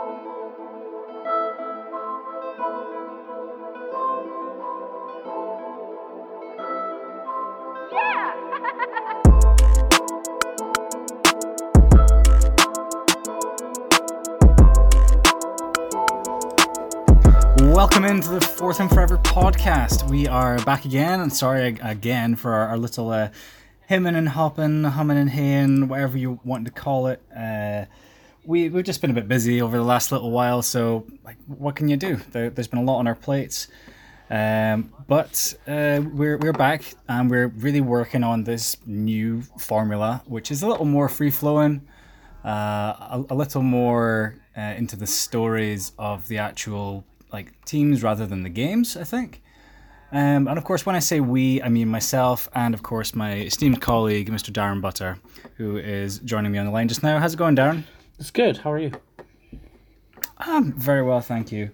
Welcome into the Fourth and Forever podcast. We are back again, and sorry again for our, our little uh, and hopping, humming and haying, whatever you want to call it. Uh, we we've just been a bit busy over the last little while, so like, what can you do? There, there's been a lot on our plates, um, but uh, we're we're back and we're really working on this new formula, which is a little more free flowing, uh, a, a little more uh, into the stories of the actual like teams rather than the games. I think. Um, and of course, when I say we, I mean myself and, of course, my esteemed colleague, Mr. Darren Butter, who is joining me on the line just now. How's it going, Darren? It's good. How are you? Um, very well, thank you.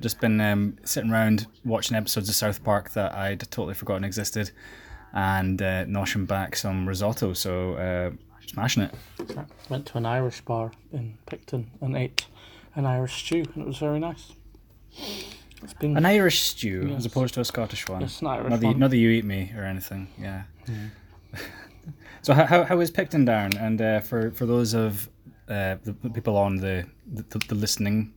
Just been um, sitting around watching episodes of South Park that I'd totally forgotten existed, and uh, noshing back some risotto. So uh, smashing it. Went to an Irish bar in Picton and ate an Irish stew, and it was very nice. It's been An Irish stew as opposed to a Scottish one. Yes, an Irish not, that, one. not that you eat me or anything. Yeah. so how, how, how is Picton, Darren? And uh, for for those of uh, the people on the, the the listening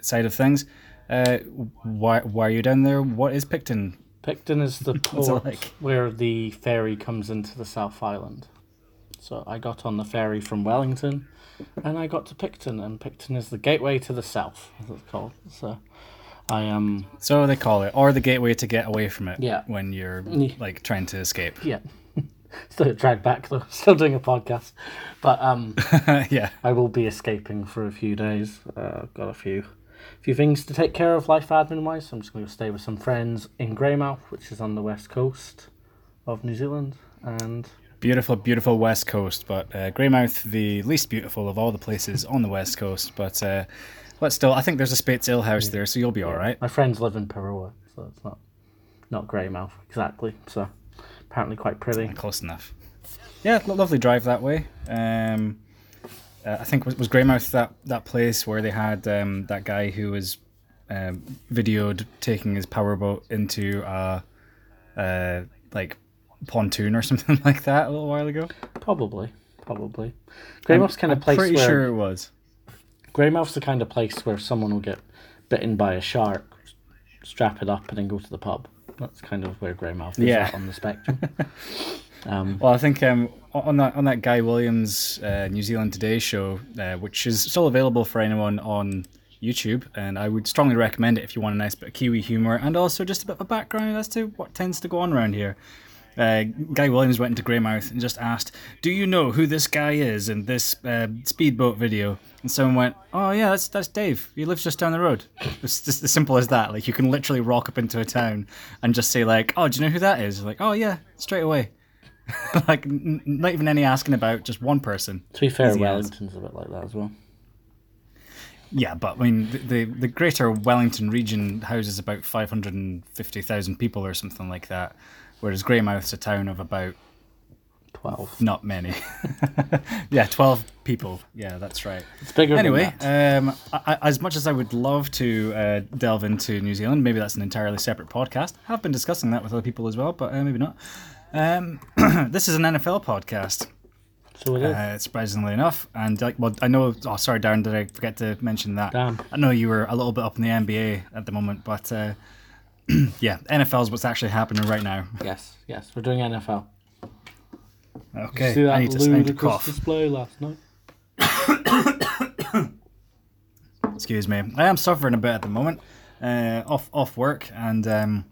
side of things, uh, why why are you down there? What is Picton? Picton is the port like? where the ferry comes into the South Island. So I got on the ferry from Wellington, and I got to Picton, and Picton is the gateway to the south, as it's called. So I um So they call it, or the gateway to get away from it. Yeah. When you're like trying to escape. yeah. Still dragged back though. Still doing a podcast, but um. yeah. I will be escaping for a few days. Uh, I've got a few few things to take care of life admin wise. So I'm just going to stay with some friends in Greymouth, which is on the west coast of New Zealand. And Beautiful, beautiful West Coast, but uh, Greymouth, the least beautiful of all the places on the West Coast. But uh, but still, I think there's a Speight's Ale House there, so you'll be all right. my friends live in Paroa, so it's not not Greymouth exactly. So apparently quite pretty. Close enough. Yeah, lovely drive that way. Um, uh, I think was, was Greymouth that, that place where they had um, that guy who was um, videoed taking his powerboat into a uh, like pontoon or something like that a little while ago. Probably, probably. Greymouth's kind of I'm place pretty where sure it was. Greymouth's the kind of place where someone will get bitten by a shark, strap it up, and then go to the pub. That's kind of where Greymouth is Yeah. on the spectrum. um, Well, I think um, on that on that Guy Williams uh, New Zealand Today show, uh, which is still available for anyone on YouTube, and I would strongly recommend it if you want a nice bit of Kiwi humour and also just a bit of a background as to what tends to go on around here. Uh, guy Williams went into Greymouth and just asked, "Do you know who this guy is in this uh, speedboat video?" And someone went, "Oh yeah, that's that's Dave. He lives just down the road." It's just as simple as that. Like you can literally rock up into a town and just say like, "Oh, do you know who that is?" Like, "Oh yeah," straight away. like n- not even any asking about, just one person. To be fair, Easy as. Wellington's a bit like that as well. Yeah, but I mean, the the, the greater Wellington region houses about five hundred and fifty thousand people or something like that, whereas Greymouth's a town of about Twelve. not many. yeah, twelve people. Yeah, that's right. It's bigger. Anyway, than that. um, I, I, as much as I would love to uh, delve into New Zealand, maybe that's an entirely separate podcast. I've been discussing that with other people as well, but uh, maybe not. Um, this is an NFL podcast. so it is. Uh, surprisingly enough, and like, well, I know. Oh, sorry, Darren, did I forget to mention that? Damn. I know you were a little bit up in the NBA at the moment, but uh, yeah, NFL is what's actually happening right now. yes, yes, we're doing NFL. Okay, See that I need to, I need to cough. display last night? Excuse me. I am suffering a bit at the moment, uh, off off work, and um,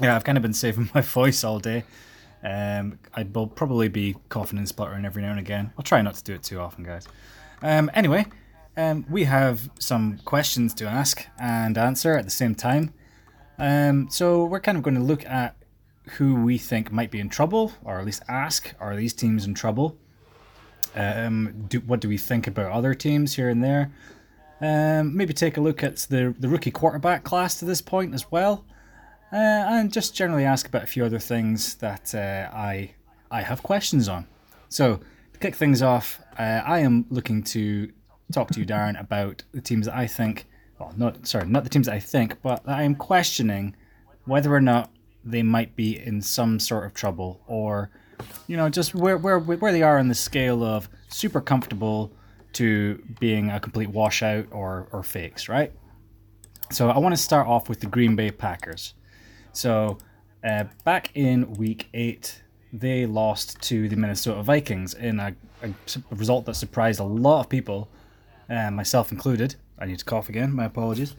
yeah, I've kind of been saving my voice all day. Um, I will probably be coughing and spluttering every now and again. I'll try not to do it too often, guys. Um, anyway, um, we have some questions to ask and answer at the same time. Um, so we're kind of going to look at who we think might be in trouble, or at least ask, are these teams in trouble? Um, do, what do we think about other teams here and there? Um, maybe take a look at the the rookie quarterback class to this point as well, uh, and just generally ask about a few other things that uh, I I have questions on. So to kick things off, uh, I am looking to talk to you, Darren, about the teams that I think, well, not sorry, not the teams that I think, but I am questioning whether or not they might be in some sort of trouble, or you know, just where where where they are on the scale of super comfortable to being a complete washout or or fakes, right? So I want to start off with the Green Bay Packers. So uh, back in Week Eight, they lost to the Minnesota Vikings in a, a result that surprised a lot of people, uh, myself included. I need to cough again. My apologies.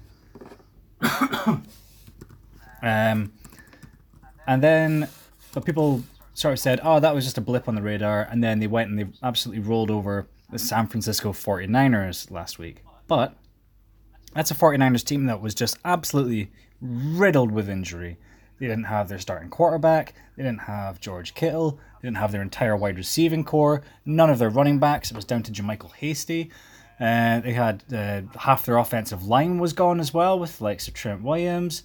um, and then people sort of said, "Oh, that was just a blip on the radar," and then they went and they absolutely rolled over the San Francisco 49ers last week. But that's a 49ers team that was just absolutely riddled with injury. They didn't have their starting quarterback. They didn't have George Kittle. They didn't have their entire wide receiving core. None of their running backs. It was down to JaMycal Hasty. Uh, they had uh, half their offensive line was gone as well, with likes of Trent Williams.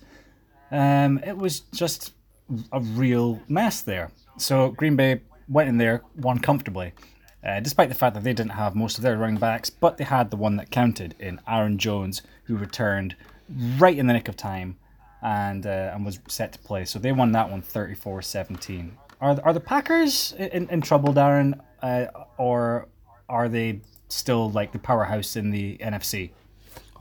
Um, it was just a real mess there. So Green Bay went in there, won comfortably, uh, despite the fact that they didn't have most of their running backs, but they had the one that counted in Aaron Jones, who returned right in the nick of time and uh, and was set to play. So they won that one 34-17. Are are the Packers in, in trouble, Darren, uh, or are they still like the powerhouse in the NFC?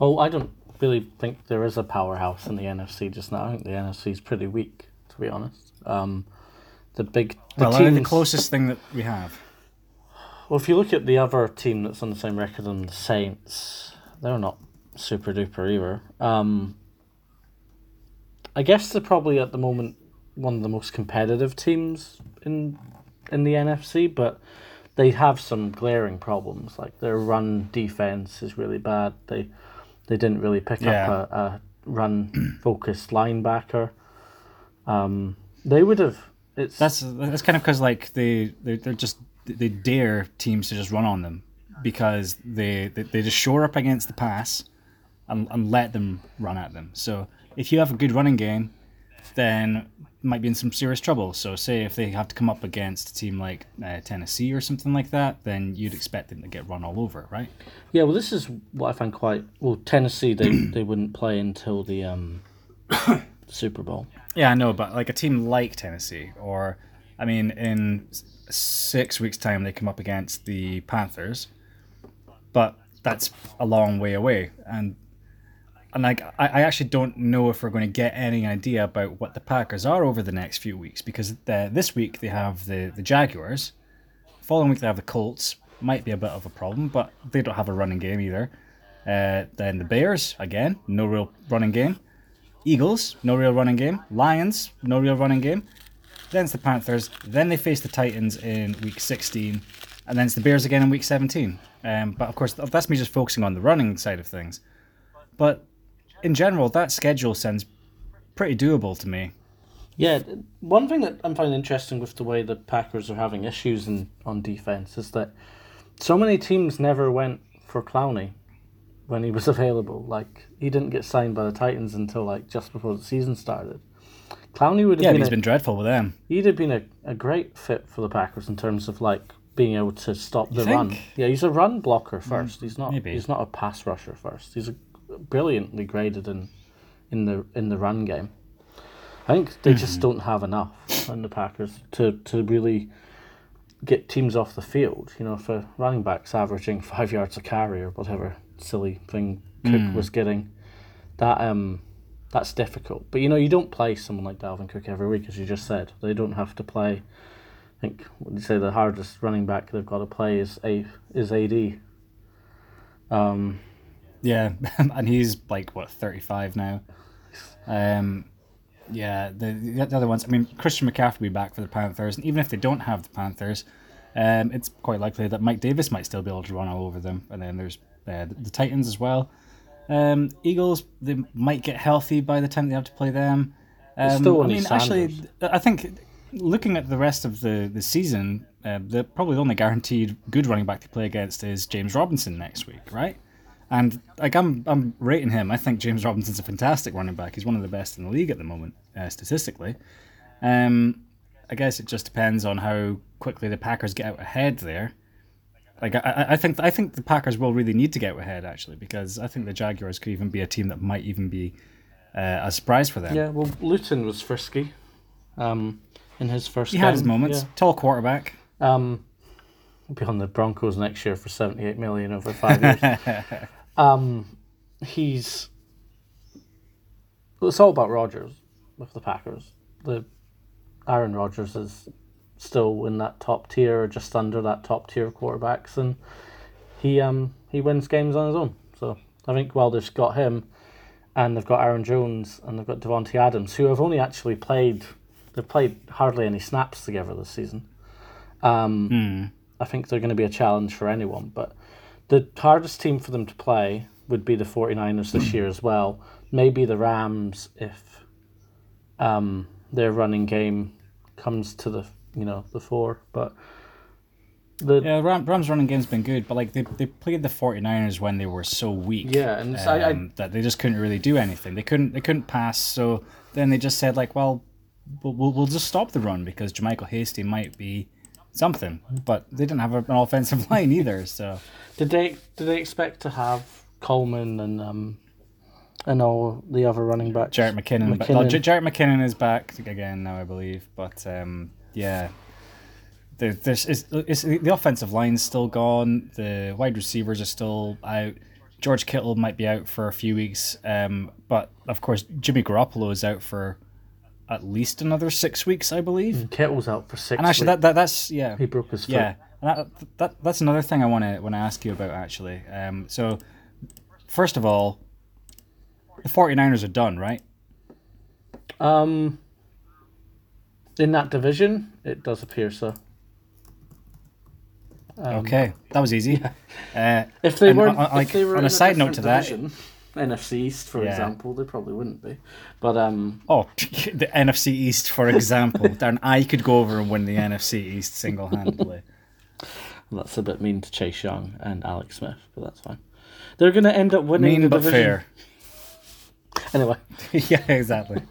Oh, I don't really think there is a powerhouse in the NFC just now. I think the NFC is pretty weak, to be honest. Um, the big the well, teams, the closest thing that we have. Well, if you look at the other team that's on the same record than the Saints, they're not super duper either. Um, I guess they're probably at the moment one of the most competitive teams in in the NFC, but they have some glaring problems. Like their run defense is really bad. They they didn't really pick yeah. up a, a run focused linebacker. Um, they would have. It's that's that's kind of because like they they they're just they dare teams to just run on them because they they, they just shore up against the pass and, and let them run at them. So if you have a good running game, then might be in some serious trouble. So, say if they have to come up against a team like uh, Tennessee or something like that, then you'd expect them to get run all over, right? Yeah, well, this is what I find quite well. Tennessee, they they wouldn't play until the um, Super Bowl. Yeah, I know, but like a team like Tennessee, or I mean, in six weeks' time, they come up against the Panthers, but that's a long way away, and and like I, I actually don't know if we're going to get any idea about what the Packers are over the next few weeks because this week they have the the Jaguars, following week they have the Colts. Might be a bit of a problem, but they don't have a running game either. Uh, then the Bears again, no real running game. Eagles, no real running game. Lions, no real running game. Then it's the Panthers. Then they face the Titans in week 16, and then it's the Bears again in week 17. Um, but of course, that's me just focusing on the running side of things. But in general, that schedule sounds pretty doable to me. Yeah, one thing that I'm finding interesting with the way the Packers are having issues in, on defense is that so many teams never went for Clowney when he was available. Like he didn't get signed by the Titans until like just before the season started. Clowney would have yeah, been he's a, been dreadful with them. He'd have been a, a great fit for the Packers in terms of like being able to stop the run. Yeah, he's a run blocker first. Mm, he's not. Maybe. He's not a pass rusher first. He's a brilliantly graded in in the in the run game. I think they mm-hmm. just don't have enough in the Packers to, to really get teams off the field. You know, if a running back's averaging five yards a carry or whatever silly thing Cook mm. was getting, that um that's difficult. But you know, you don't play someone like Dalvin Cook every week, as you just said. They don't have to play. I think what you say the hardest running back they've got to play is a is AD. Um, yeah, and he's like what thirty five now. Um, yeah, the the other ones. I mean, Christian McCaffrey will be back for the Panthers, and even if they don't have the Panthers, um, it's quite likely that Mike Davis might still be able to run all over them. And then there's uh, the, the Titans as well. Um, Eagles, they might get healthy by the time they have to play them. Um, still I mean, Sanders. actually, I think looking at the rest of the the season, uh, the probably the only guaranteed good running back to play against is James Robinson next week, right? And like I'm, I'm rating him. I think James Robinson's a fantastic running back. He's one of the best in the league at the moment, uh, statistically. Um, I guess it just depends on how quickly the Packers get out ahead there. Like I, I think I think the Packers will really need to get ahead actually because I think the Jaguars could even be a team that might even be uh, a surprise for them. Yeah, well, Luton was frisky um, in his first he game. had his moments. Tall quarterback. Um, be on the Broncos next year for 78 million over five years. um, he's. It's all about Rodgers with the Packers. The Aaron Rodgers is still in that top tier or just under that top tier of quarterbacks, and he um he wins games on his own. So I think while they've got him, and they've got Aaron Jones and they've got Davante Adams, who have only actually played they've played hardly any snaps together this season. Um, I think they're going to be a challenge for anyone, but the hardest team for them to play would be the 49ers this year as well. Maybe the Rams if um, their running game comes to the you know the fore, but the Yeah, Ram, Rams running game's been good, but like they, they played the 49ers when they were so weak. Yeah, and it's- I- I- um, that they just couldn't really do anything. They couldn't they couldn't pass, so then they just said like, well, we'll we'll, we'll just stop the run because JaMycal Hasty might be something, but they didn't have an offensive line either. So Did they did they expect to have Coleman and um and all the other running backs? Jerick McKinnon, McKinnon. Well, J- Jerick McKinnon is back again now, I believe, but um, yeah. There, there's is, is the offensive line's still gone. The wide receivers are still out. George Kittle might be out for a few weeks, um, but of course Jimmy Garoppolo is out for at least another six weeks, I believe. Kittle's out for six. And actually, weeks. that, that that's yeah, he broke his foot. yeah. And that, that that's another thing I want to want to ask you about actually. Um, so first of all, the 49ers are done, right? Um, in that division, it does appear so. Okay, that was easy. Uh, If they were, on- on- like, if they were on a side note to that- division, NFC East, for Yeah. example, they probably wouldn't be. But um, oh, the NFC East, for example. Darn, I could go over and win the NFC East single handedly. that's a bit mean to Chase Young and Alex Smith, but that's fine. They're going to end up winning Mean the but division fair. anyway. yeah, exactly.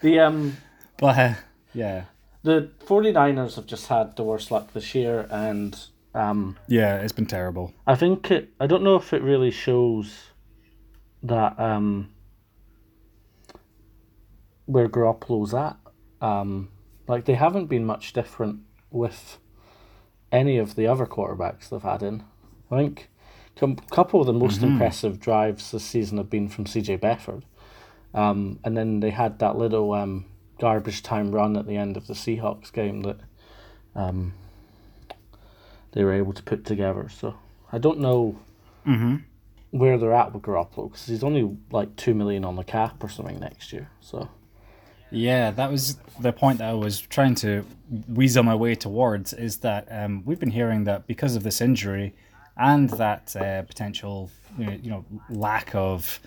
The um, But uh, yeah, the 49ers have just had the worst luck this year, and um, yeah, it's been terrible. I think it. I don't know if it really shows that um, where Garoppolo's at. Um, like they haven't been much different with any of the other quarterbacks they've had in. I think a couple of the most impressive drives this season have been from CJ Beathard, um, and then they had that little um, garbage time run at the end of the Seahawks game that um, they were able to put together. So I don't know where they're at with Garoppolo because he's only like two million on the cap or something next year. So Yeah, that was the point that I was trying to weasel my way towards. Is that um, we've been hearing that because of this injury and that uh, potential, you know, you know, lack of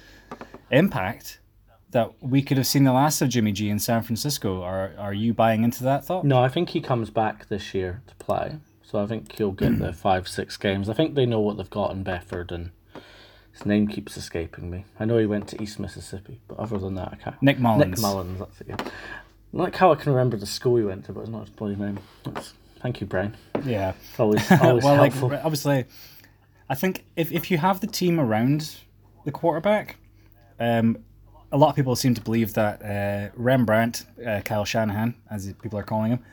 impact, that we could have seen the last of Jimmy G in San Francisco. Are are you buying into that thought? no, I think he comes back this year to play. So I think he'll get the five six games. I think they know what they've got in Beathard and. His name keeps escaping me. I know he went to East Mississippi, but other than that, I can't. Nick Mullens. Nick Mullens, that's it. Yeah. I like how I can remember the school he went to, but it's not his bloody name. That's, thank you, Brian. Yeah. It's always, always well, like helpful. obviously, I think if if you have the team around the quarterback, um, a lot of people seem to believe that uh, Rembrandt, uh, Kyle Shanahan, as people are calling him,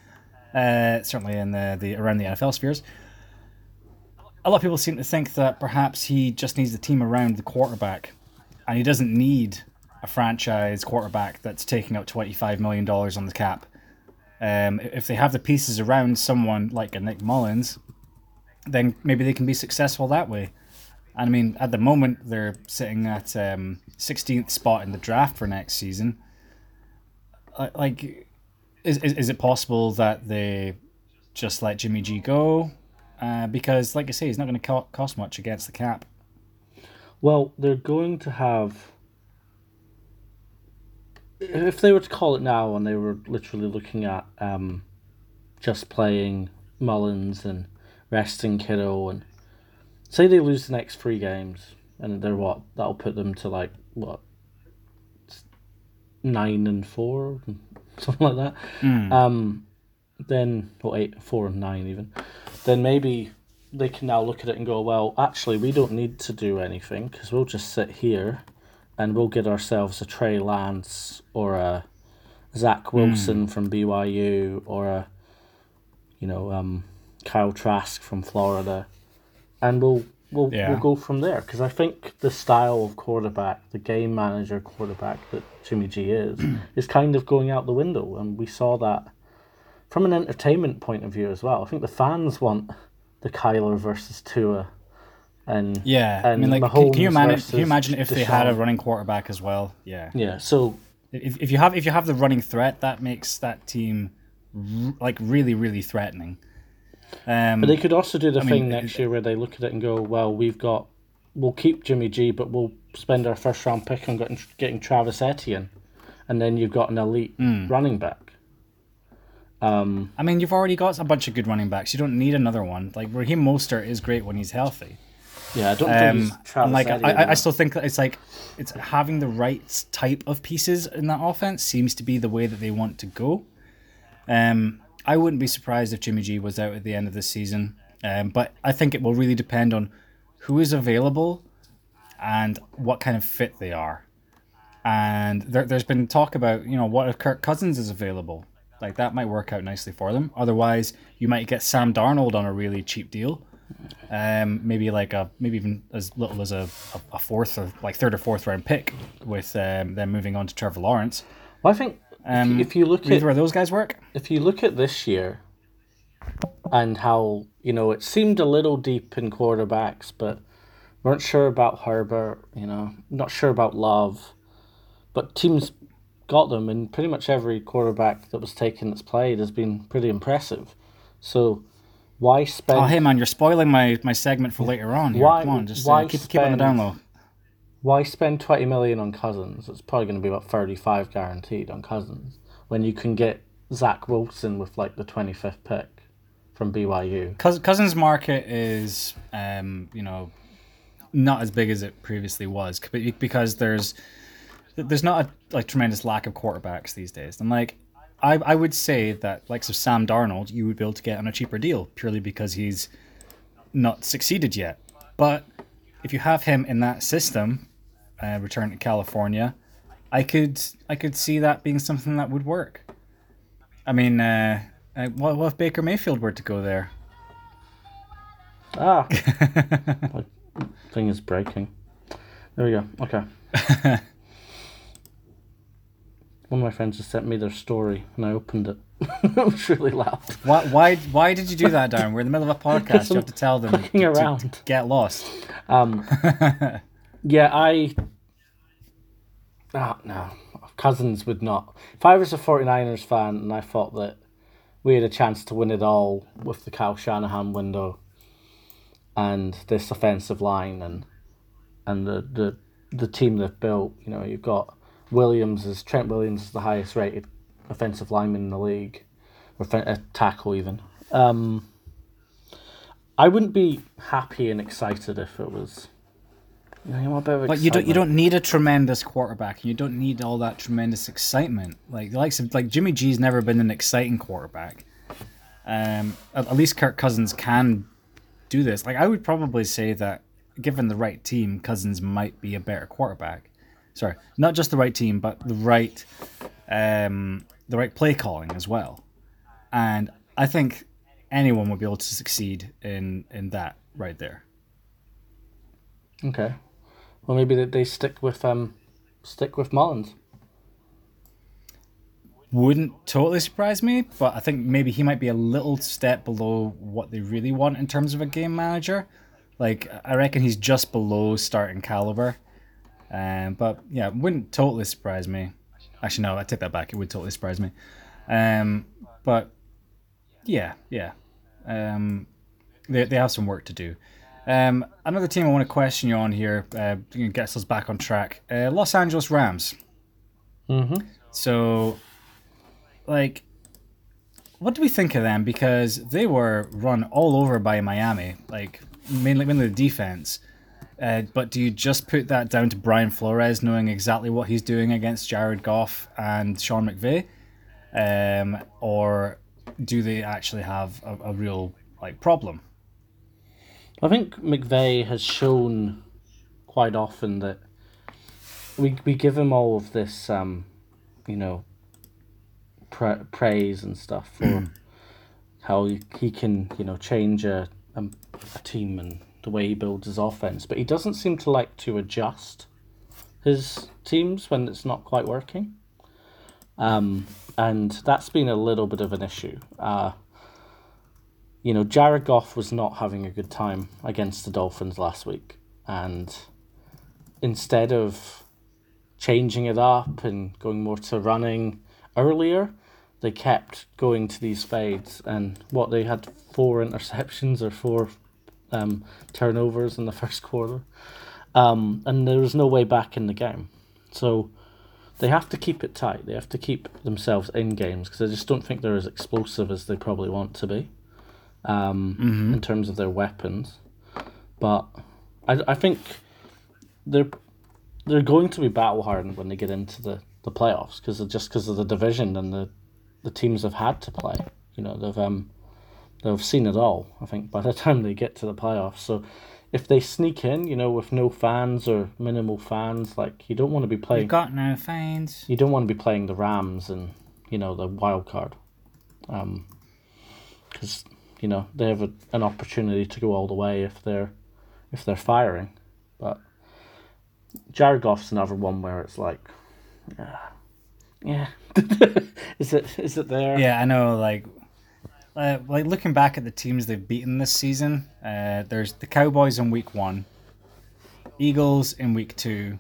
uh, certainly in the, the around the NFL spheres, a lot of people seem to think that perhaps he just needs the team around the quarterback, and he doesn't need a franchise quarterback that's taking out twenty five million dollars on the cap. Um, if they have the pieces around someone like a Nick Mullens, then maybe they can be successful that way. And I mean, at the moment, they're sitting at um, 16th spot in the draft for next season. Like, is, is, is it possible that they just let Jimmy G go? Uh, because, like I say, he's not going to co- cost much against the cap. Well, they're going to have. If they were to call it now, and they were literally looking at um, just playing Mullens and resting Kiddo and say they lose the next three games, and they're what that'll put them to like what nine and four, something like that. Um, then or eight, four and nine even. Then maybe they can now look at it and go, well, actually, we don't need to do anything because we'll just sit here and we'll get ourselves a Trey Lance or a Zach Wilson from BYU or a, you know, um, Kyle Trask from Florida, and we'll we'll Yeah. we'll go from there. Because I think the style of quarterback, the game manager quarterback that Jimmy G is, is kind of going out the window, and we saw that from an entertainment point of view as well. I think the fans want the Kyler versus Tua, and Yeah, I and mean, like, can, can you imagine? Can you imagine if they had a running quarterback as well? Yeah. yeah. So If, if you have if you have the running threat, that makes that team r- like really really threatening. Um, But they could also do the mean, thing it- next year where they look at it and go, well, we've got, we'll keep Jimmy G, but we'll spend our first round pick on getting, getting Travis Etienne. And then you've got an elite Hmm. running back. Um, I mean, you've already got a bunch of good running backs. You don't need another one. Like Raheem Mostert is great when he's healthy. yeah, I don't think he's Um, Travis like I, I, I still think that it's like it's having the right type of pieces in that offense seems to be the way that they want to go. Um, I wouldn't be surprised if Jimmy G was out at the end of the season, um, but I think it will really depend on who is available and what kind of fit they are. And there, there's been talk about you know what if Kirk Cousins is available, like that might work out nicely for them. Otherwise, you might get Sam Darnold on a really cheap deal um, maybe like a maybe even as little as a, a, fourth or like third or fourth round pick with um, them moving on to Trevor Lawrence. well, I think if, Um, you, if you look at where those guys work. if you look at this year and how you know it seemed a little deep in quarterbacks, but weren't sure about Herbert. You know, not sure about Love, but teams got them, and pretty much every quarterback that was taken that's played has been pretty impressive. So why spend? Oh, hey man, you're spoiling my, my segment for later on. Here. Why- Come on, just why uh, keep keep on the spend- down low. Why spend twenty million on Cousins? It's probably going to be about thirty-five guaranteed on Cousins when you can get Zach Wilson with like the twenty-fifth pick from BYU. Cous- Cousins market is, um, you know, not as big as it previously was because there's there's not a like tremendous lack of quarterbacks these days. And like, I I would say that like so Sam Darnold, you would be able to get on a cheaper deal purely because he's not succeeded yet. But if you have him in that system, uh, return to California, I could I could see that being something that would work. I mean, uh, uh, what, what if Baker Mayfield were to go there? Ah, my thing is breaking. There we go. Okay. One of my friends just sent me their story, and I opened it. it was really loud. Why, why, why did you do that, Darren? We're in the middle of a podcast. You have to tell them Looking to, around. to get lost. Um, yeah, I. Ah, no. Cousins would not. If I was a 49ers fan and I thought that we had a chance to win it all with the Kyle Shanahan window and this offensive line and and the, the, the team they've built, you know, you've got Williams is Trent Williams is the highest rated offensive lineman in the league, or a tackle even. Um, I wouldn't be happy and excited if it was. You know, a bit of But you don't you don't need a tremendous quarterback. You don't need all that tremendous excitement. Like the likes of like Jimmy G's never been an exciting quarterback. Um, at, at least Kirk Cousins can do this. Like I would probably say that given the right team, Cousins might be a better quarterback. Sorry, not just the right team, but the right um, the right play calling as well. And I think anyone would be able to succeed in in that right there. Okay. Well, maybe they, they stick with um, stick with Mullens. wouldn't totally surprise me, but I think maybe he might be a little step below what they really want in terms of a game manager. Like I reckon he's just below starting caliber. Um, but yeah, wouldn't totally surprise me. Actually, no, I take that back. It would totally surprise me. Um, but yeah, yeah, um, they they have some work to do. Um, another team I want to question you on here, uh, gets us back on track. Uh, Los Angeles Rams. Mm-hmm. So, like, what do we think of them? Because they were run all over by Miami, like mainly mainly the defense. Uh, but do you just put that down to Brian Flores knowing exactly what he's doing against Jared Goff and Sean McVay, um, or do they actually have a, a real like problem? I think McVay has shown quite often that we we give him all of this, um, you know, pra- praise and stuff for how he, he can you know change a, a a team and the way he builds his offense, but he doesn't seem to like to adjust his teams when it's not quite working. Um, and that's been a little bit of an issue. Uh, you know, Jared Goff was not having a good time against the Dolphins last week, and instead of changing it up and going more to running earlier, they kept going to these fades. And what they had four interceptions or four um, turnovers in the first quarter, um, and there was no way back in the game. So they have to keep it tight. They have to keep themselves in games because I just don't think they're as explosive as they probably want to be um, Mm-hmm. in terms of their weapons. But I, I think they're they're going to be battle hardened when they get into the, the playoffs because just because of the division and the, the teams have had to play. You know they've um they've seen it all. I think by the time they get to the playoffs, so if they sneak in, you know, with no fans or minimal fans, like you don't want to be playing. got no fans. You don't want to be playing the Rams and you know the wild card, um, because you know they have a, an opportunity to go all the way if they're if they're firing, but Jared Goff's another one where it's like, yeah, yeah, is it is it there? Yeah, I know. Like, uh, like looking back at the teams they've beaten this season, uh, there's the Cowboys in week one, Eagles in week two,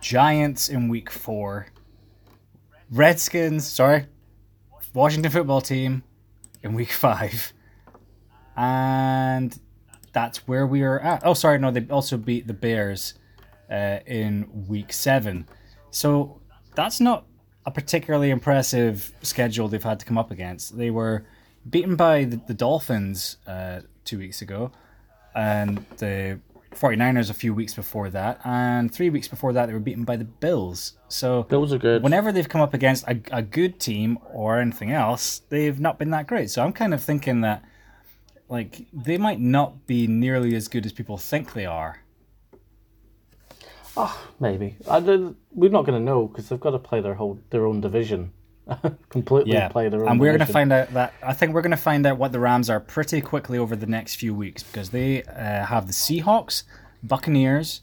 Giants in week four, Redskins. Sorry, Washington football team in week five, and that's where we are at. Oh, sorry, no, they also beat the Bears uh, in week seven. So that's not a particularly impressive schedule they've had to come up against. They were beaten by the, the Dolphins uh, two weeks ago, and the 49ers a few weeks before that, and three weeks before that, they were beaten by the Bills. So Bills are good. whenever they've come up against a, a good team or anything else, they've not been that great. So I'm kind of thinking that like they might not be nearly as good as people think they are. Maybe I, we're not going to know because they've got to play their whole their own division, completely Yeah, play their own. and we're going to find out that I think we're going to find out what the Rams are pretty quickly over the next few weeks because they uh, have the Seahawks, Buccaneers,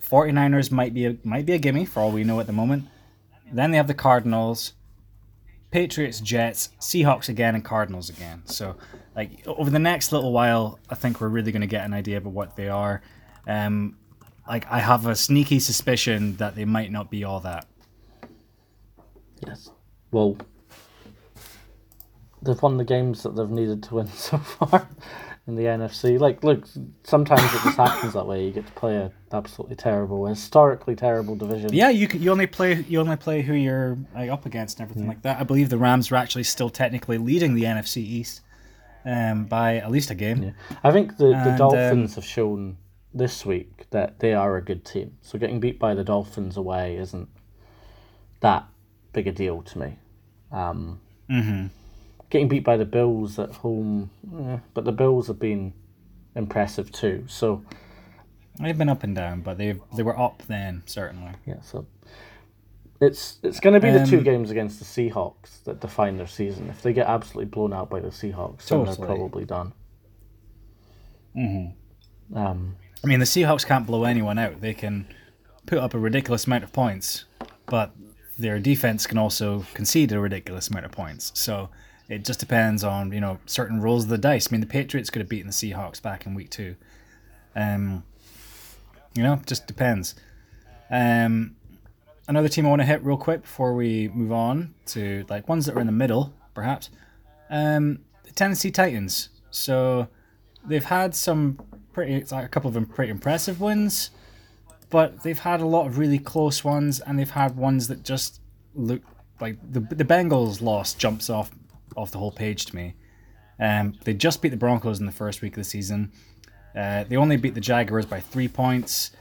49ers might be a, might be a gimme for all we know at the moment. Then they have the Cardinals, Patriots, Jets, Seahawks again, and Cardinals again. So, like over the next little while, I think we're really going to get an idea of what they are. Um, like I have a sneaky suspicion that they might not be all that. Yes. Well, they've won the games that they've needed to win so far in the NFC. Like, look, sometimes it just happens that way. You get to play a absolutely terrible, historically terrible division. Yeah, you you only play you only play who you're like, up against and everything like that. I believe the Rams are actually still technically leading the NFC East um, by at least a game. Yeah. I think the, the And, um, Dolphins have shown this week that they are a good team. So getting beat by the Dolphins away isn't that big a deal to me. Um, Mm-hmm. Getting beat by the Bills at home, eh, but the Bills have been impressive too. So They've been up and down, but they they were up then certainly. yeah, so it's it's going to be the two Um, games against the Seahawks that define their season. If they get absolutely blown out by the Seahawks, then they're probably done. Mm-hmm. Um, I mean, the Seahawks can't blow anyone out. They can put up a ridiculous amount of points, but their defense can also concede a ridiculous amount of points. So it just depends on you know certain rolls of the dice. I mean, the Patriots could have beaten the Seahawks back in week two. Um, you know, just depends. Um, another team I want to hit real quick before we move on to like ones that are in the middle, perhaps. Um, the Tennessee Titans. So they've had some pretty, like a couple of pretty impressive wins, but they've had a lot of really close ones, and they've had ones that just look like the the Bengals loss jumps off off the whole page to me. Um, they just beat the Broncos in the first week of the season. Uh, they only beat the Jaguars by three points.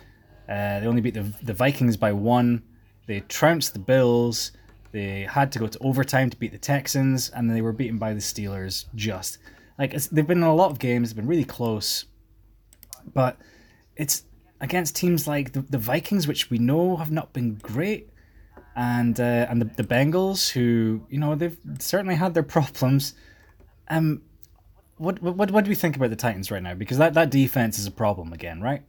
Uh, they only beat the, the Vikings by one. They trounced the Bills. They had to go to overtime to beat the Texans, and then they were beaten by the Steelers. Just like they've been in a lot of games, they've been really close, but it's against teams like the, the Vikings, which we know have not been great, and uh, and the, the Bengals, who you know they've certainly had their problems. Um, what what what do we think about the Titans right now? Because that, that defense is a problem again, right?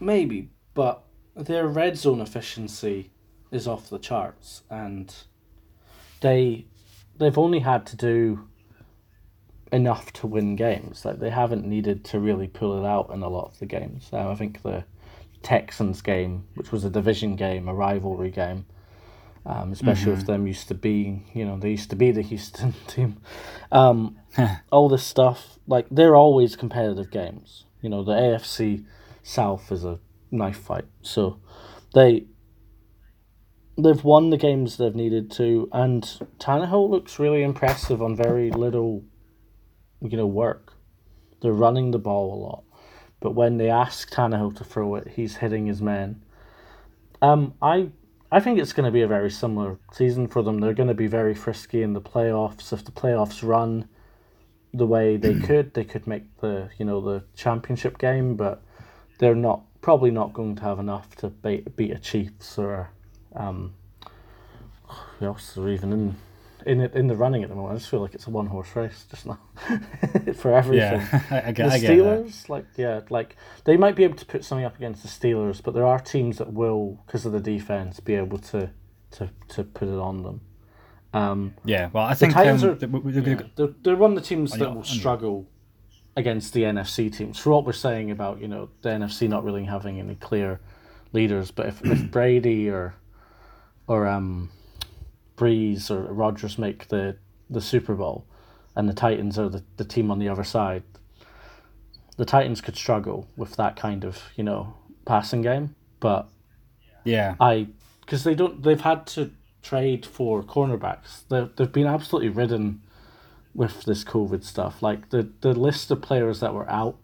Maybe, but their red zone efficiency is off the charts, and they they've only had to do enough to win games. Like they haven't needed to really pull it out in a lot of the games. Um, I think the Texans game, which was a division game, a rivalry game, um, especially mm-hmm. with them used to be, you know, they used to be the Houston team. Um, all this stuff, like they're always competitive games. You know, the AFC South is a knife fight, so they they've won the games they've needed to, and Tannehill looks really impressive on very little, you know, work. They're running the ball a lot, but when they ask Tannehill to throw it, he's hitting his men. Um, I I think it's going to be a very similar season for them. They're going to be very frisky in the playoffs. If the playoffs run the way they could, they could make the you know the championship game, but they're not probably not going to have enough to beat beat a Chiefs or um, who else are even in in in the running at the moment? I just feel like it's a one horse race just now for everything. Yeah, I, I get, the Steelers, like yeah, like they might be able to put something up against the Steelers, but there are teams that will, because of the defense, be able to to to put it on them. Um, yeah, well, I think the Titans um, are, yeah, they're, they're one of the teams that will struggle against the NFC teams. For what we're saying about you know the NFC not really having any clear leaders, but if, if Brady or or um, Brees or Rodgers make the, the Super Bowl, and the Titans are the, the team on the other side, the Titans could struggle with that kind of you know passing game. But yeah, I because they don't they've had to trade for cornerbacks. They they've been absolutely ridden with this COVID stuff. Like the the list of players that were out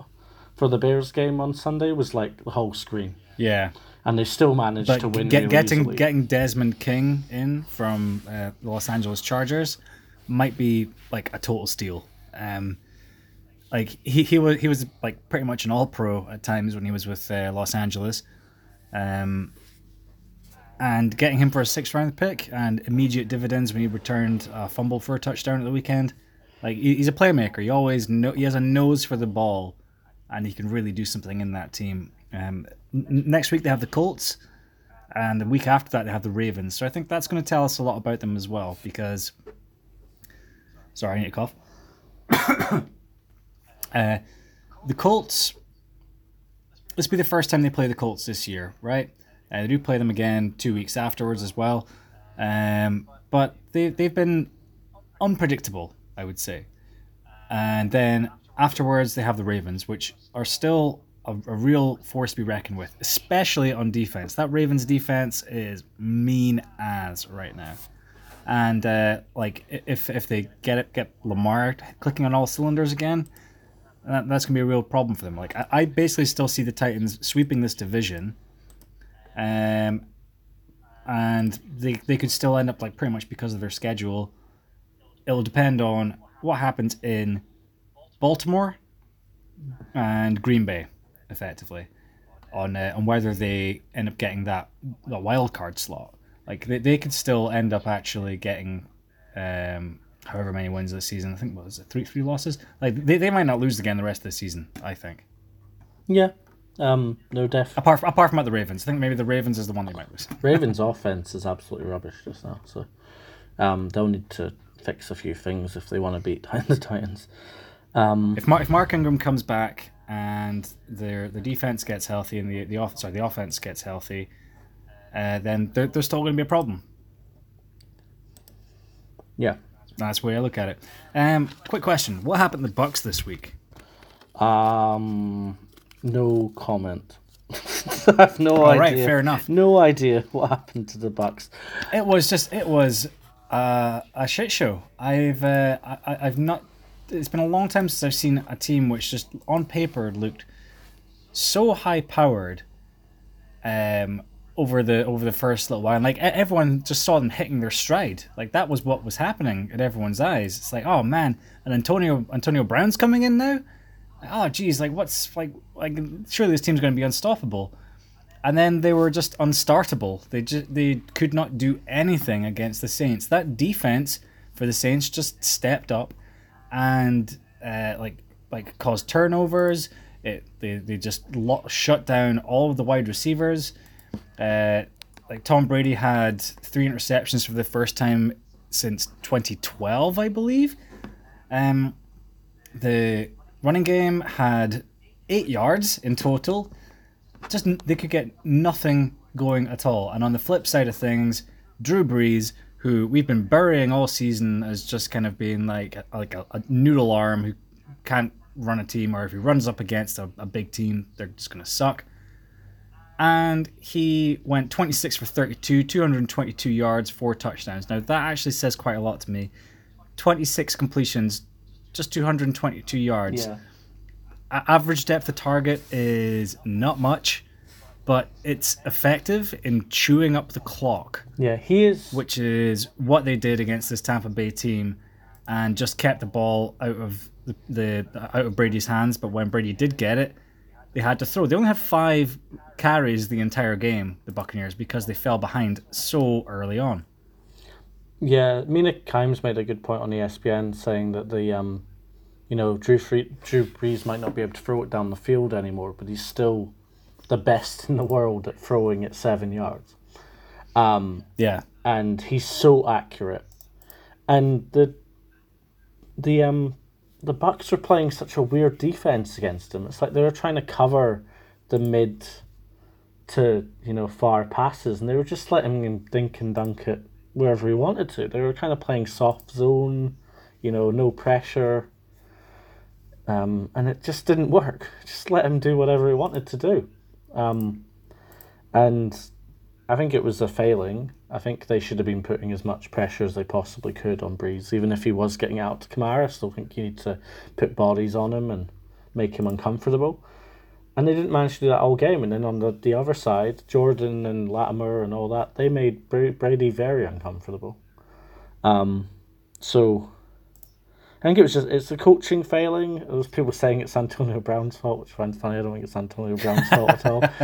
for the Bears game on Sunday was like the whole screen. Yeah and they still managed but to win. Get, really getting easily. getting Desmond King in from uh, Los Angeles Chargers might be like a total steal. Um, like he, he was he was like pretty much an All Pro at times when he was with uh, Los Angeles, um, and getting him for a sixth round pick and immediate dividends when he returned a fumble for a touchdown at the weekend. Like he's a playmaker. He always know he has a nose for the ball, and he can really do something in that team. Um, next week they have the Colts, and the week after that they have the Ravens. So I think that's going to tell us a lot about them as well. Because, sorry, I need to cough. uh, the Colts. This will be the first time they play the Colts this year, right? Uh, they do play them again two weeks afterwards as well, um, but they they've been unpredictable, I would say. And then afterwards they have the Ravens, which are still a, a, real force to be reckoned with, especially on defense. That Ravens defense is mean as right now, and uh, like if if they get it, get Lamar clicking on all cylinders again, that, that's gonna be a real problem for them. Like I, I basically still see the Titans sweeping this division, um, and they they could still end up like pretty much because of their schedule. It'll depend on what happens in Baltimore and Green Bay effectively on uh, on whether they end up getting that the wild card slot. Like they, they could still end up actually getting um, however many wins this season. I think what was it three three losses. Like they, they might not lose again the rest of the season. I think. Yeah. Um, no def. Apart from, apart from the Ravens, I think maybe the Ravens is the one they might lose. Ravens' offense is absolutely rubbish just now, so um, they'll need to fix a few things if they want to beat the Titans. Um, if Mark if Mark Ingram comes back and their the defense gets healthy and the the off, sorry the offense gets healthy, uh, then they're, they're still going to be a problem. Yeah, that's the way I look at it. Um, quick question: What happened to the Bucks this week? Um, no comment. I have no All idea. right, fair enough. No idea what happened to the Bucks. It was just it was uh, a shit show. I've uh, I, I've not it's been a long time since I've seen a team which just on paper looked so high powered um, over the over the first little while. And like everyone just saw them hitting their stride. Like that was what was happening in everyone's eyes. It's like, oh man, and Antonio Antonio Brown's coming in now. oh geez, like what's like like surely this team's going to be unstoppable, and then they were just unstartable. They just they could not do anything against the Saints. That defense for the Saints just stepped up, and uh, like like caused turnovers. It they they just lo- shut down all of the wide receivers. Uh, like Tom Brady had three interceptions for the first time since 2012, I believe. Um, the running game had eight yards in total. Just they could get nothing going at all. And on the flip side of things, Drew Brees, who we've been burying all season as just kind of being like like a, a noodle arm who can't run a team, or if he runs up against a, a big team, they're just gonna suck. And he went 26 for 32, 222 yards, four touchdowns. Now that actually says quite a lot to me. 26 completions, just 222 yards. Yeah. Average depth of target is not much, but it's effective in chewing up the clock, Yeah, he is. which is what they did against this Tampa Bay team, and just kept the ball out of the, the out of Brady's hands. But when Brady did get it, they had to throw. They only had five carries the entire game, the Buccaneers, because they fell behind so early on. Yeah, Mina Kimes made a good point on ESPN saying that the, um, you know, Drew Free- Drew Brees might not be able to throw it down the field anymore, but he's still the best in the world at throwing at seven yards. Um, Yeah, and he's so accurate. And the the um the Bucks were playing such a weird defense against him. It's like they were trying to cover the mid to you know far passes, and they were just letting him dink and dunk it wherever he wanted to. They were kind of playing soft zone, you know, no pressure. Um, and it just didn't work. Just let him do whatever he wanted to do. Um, and I think it was a failing. I think they should have been putting as much pressure as they possibly could on Brees, even if he was getting out to Kamara. I still think you need to put bodies on him and make him uncomfortable. And they didn't manage to do that all game. And then on the, the other side, Jordan and Lattimore and all that, they made Brady very uncomfortable. Um, so I think it was just it's the coaching failing. There was people saying it's Antonio Brown's fault, which I find funny. I don't think it's Antonio Brown's fault at all.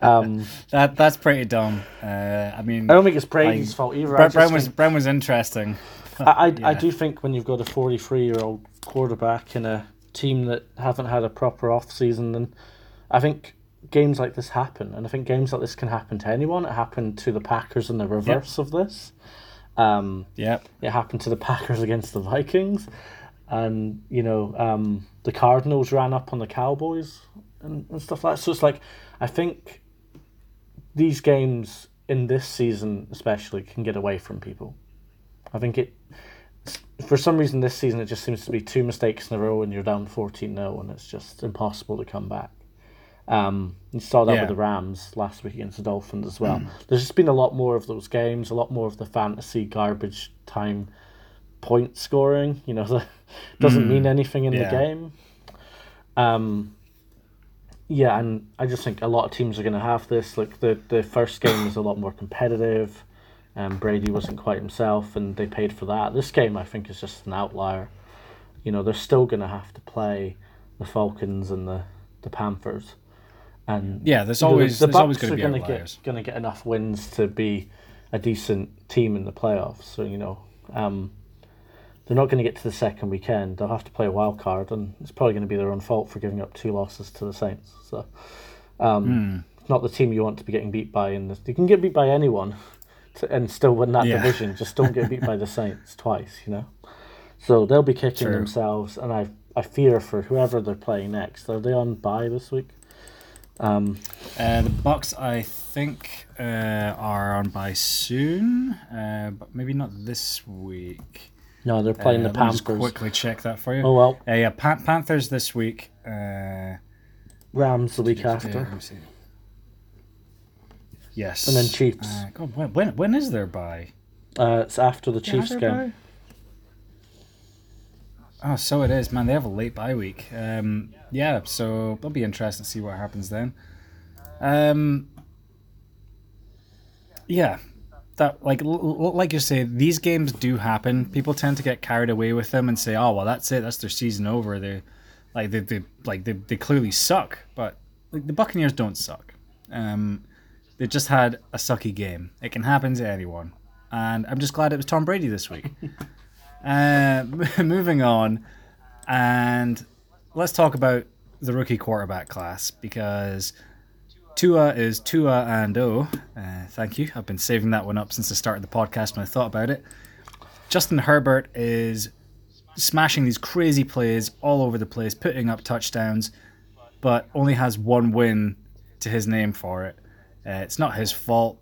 Um, that that's pretty dumb. Uh, I mean, I don't think it's Brady's Like, fault either. Brown, Brown was think- Brown was interesting. I, I, I do think when you've got a 43 year old quarterback in a team that haven't had a proper off season, then I think games like this happen. And I think games like this can happen to anyone. It happened to the Packers in the reverse of this. Um, Yep. it happened to the Packers against the Vikings. And, you know, um, the Cardinals ran up on the Cowboys and, and stuff like that. So it's like, I think these games in this season, especially, can get away from people. I think it, for some reason, this season, it just seems to be two mistakes in a row and you're down 14 0, and it's just impossible to come back. Um, you saw that Yeah. with the Rams last week against the Dolphins as well. There's just been a lot more of those games, a lot more of the fantasy garbage time point scoring. You know, that doesn't mean anything in yeah. the game. Um, yeah, and I just think a lot of teams are going to have this. Like the the first game was a lot more competitive. Um, Brady wasn't quite himself, and they paid for that. This game, I think, is just an outlier. You know, they're still going to have to play the Falcons and the, the Panthers, and Yeah, there's you know, always there's always going to be gonna outliers. get going to get enough wins to be a decent team in the playoffs. So you know, um, they're not going to get to the second weekend. They'll have to play a wild card, and it's probably going to be their own fault for giving up two losses to the Saints. So, um, it's not the team you want to be getting beat bye. In this, you can get beat by anyone, to, and still win that Yeah. division. Just don't get beat by the Saints twice. You know. So they'll be kicking True. themselves, and I I fear for whoever they're playing next. Are they on bye this week? Um, Uh, the Bucks, I think, uh, are on by soon, uh, but maybe not this week. No, they're playing Uh, the let me just Panthers. quickly check that for you. Oh well, Uh, yeah, Pan- Panthers this week. Uh, Rams the week after. let me see. Yes. And then Chiefs. Uh, God, when, when when is their bye? Uh, it's after the Yeah, Chiefs game. Oh, so it is, man. They have a late bye week. Um, yeah, so it'll be interesting to see what happens then. Um, yeah, that like l- like you say, these games do happen. People tend to get carried away with them and say, "Oh, well, that's it. That's their season over." They Like they, they like they, they clearly suck, but like the Buccaneers don't suck. Um, they just had a sucky game. It can happen to anyone, and I'm just glad it was Tom Brady this week. uh, moving on, and let's talk about the rookie quarterback class because Tua is Tua and O. Uh, thank you. I've been saving that one up since the start of the podcast when I thought about it. Justin Herbert is smashing these crazy plays all over the place, putting up touchdowns, but only has one win to his name for it. Uh, it's not his fault.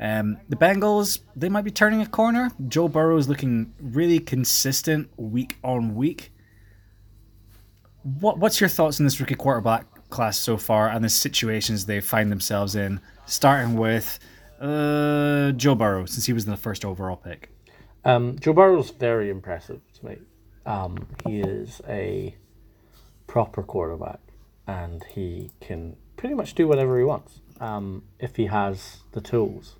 Um, the Bengals, they might be turning a corner. Joe Burrow is looking really consistent week on week. What What's your thoughts on this rookie quarterback class so far and the situations they find themselves in? Starting with uh, Joe Burrow, since he was the first overall pick. Um, Joe Burrow's very impressive to me. Um, he is a proper quarterback, and he can pretty much do whatever he wants um, if he has the tools.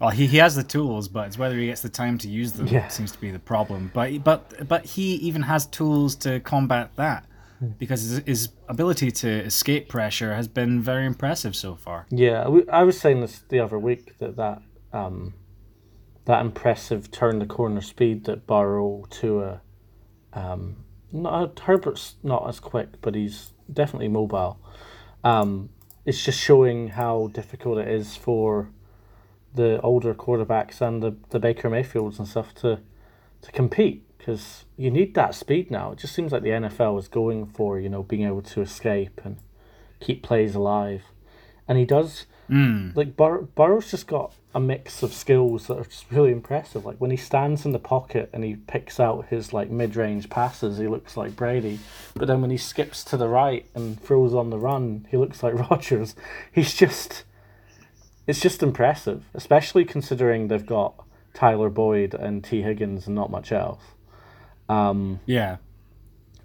Well, he, he has the tools, but it's whether he gets the time to use them Yeah. seems to be the problem. But but but he even has tools to combat that because his, his ability to escape pressure has been very impressive so far. Yeah, we- I was saying this the other week that that um, that impressive turn the corner speed that Burrow to a um, not Herbert's not as quick, but he's definitely mobile. Um, it's just showing how difficult it is for the older quarterbacks and the, the Baker Mayfields and stuff to to compete because you need that speed now. It just seems like the NFL is going for you know being able to escape and keep plays alive, and he does. Hmm. Like Bur- Burrow's just got a mix of skills that are just really impressive. Like when he stands in the pocket and he picks out his like mid-range passes, he looks like Brady. But then when he skips to the right and throws on the run, he looks like Rodgers. He's just it's just impressive, especially considering they've got Tyler Boyd and Tee Higgins and not much else. Um, Yeah,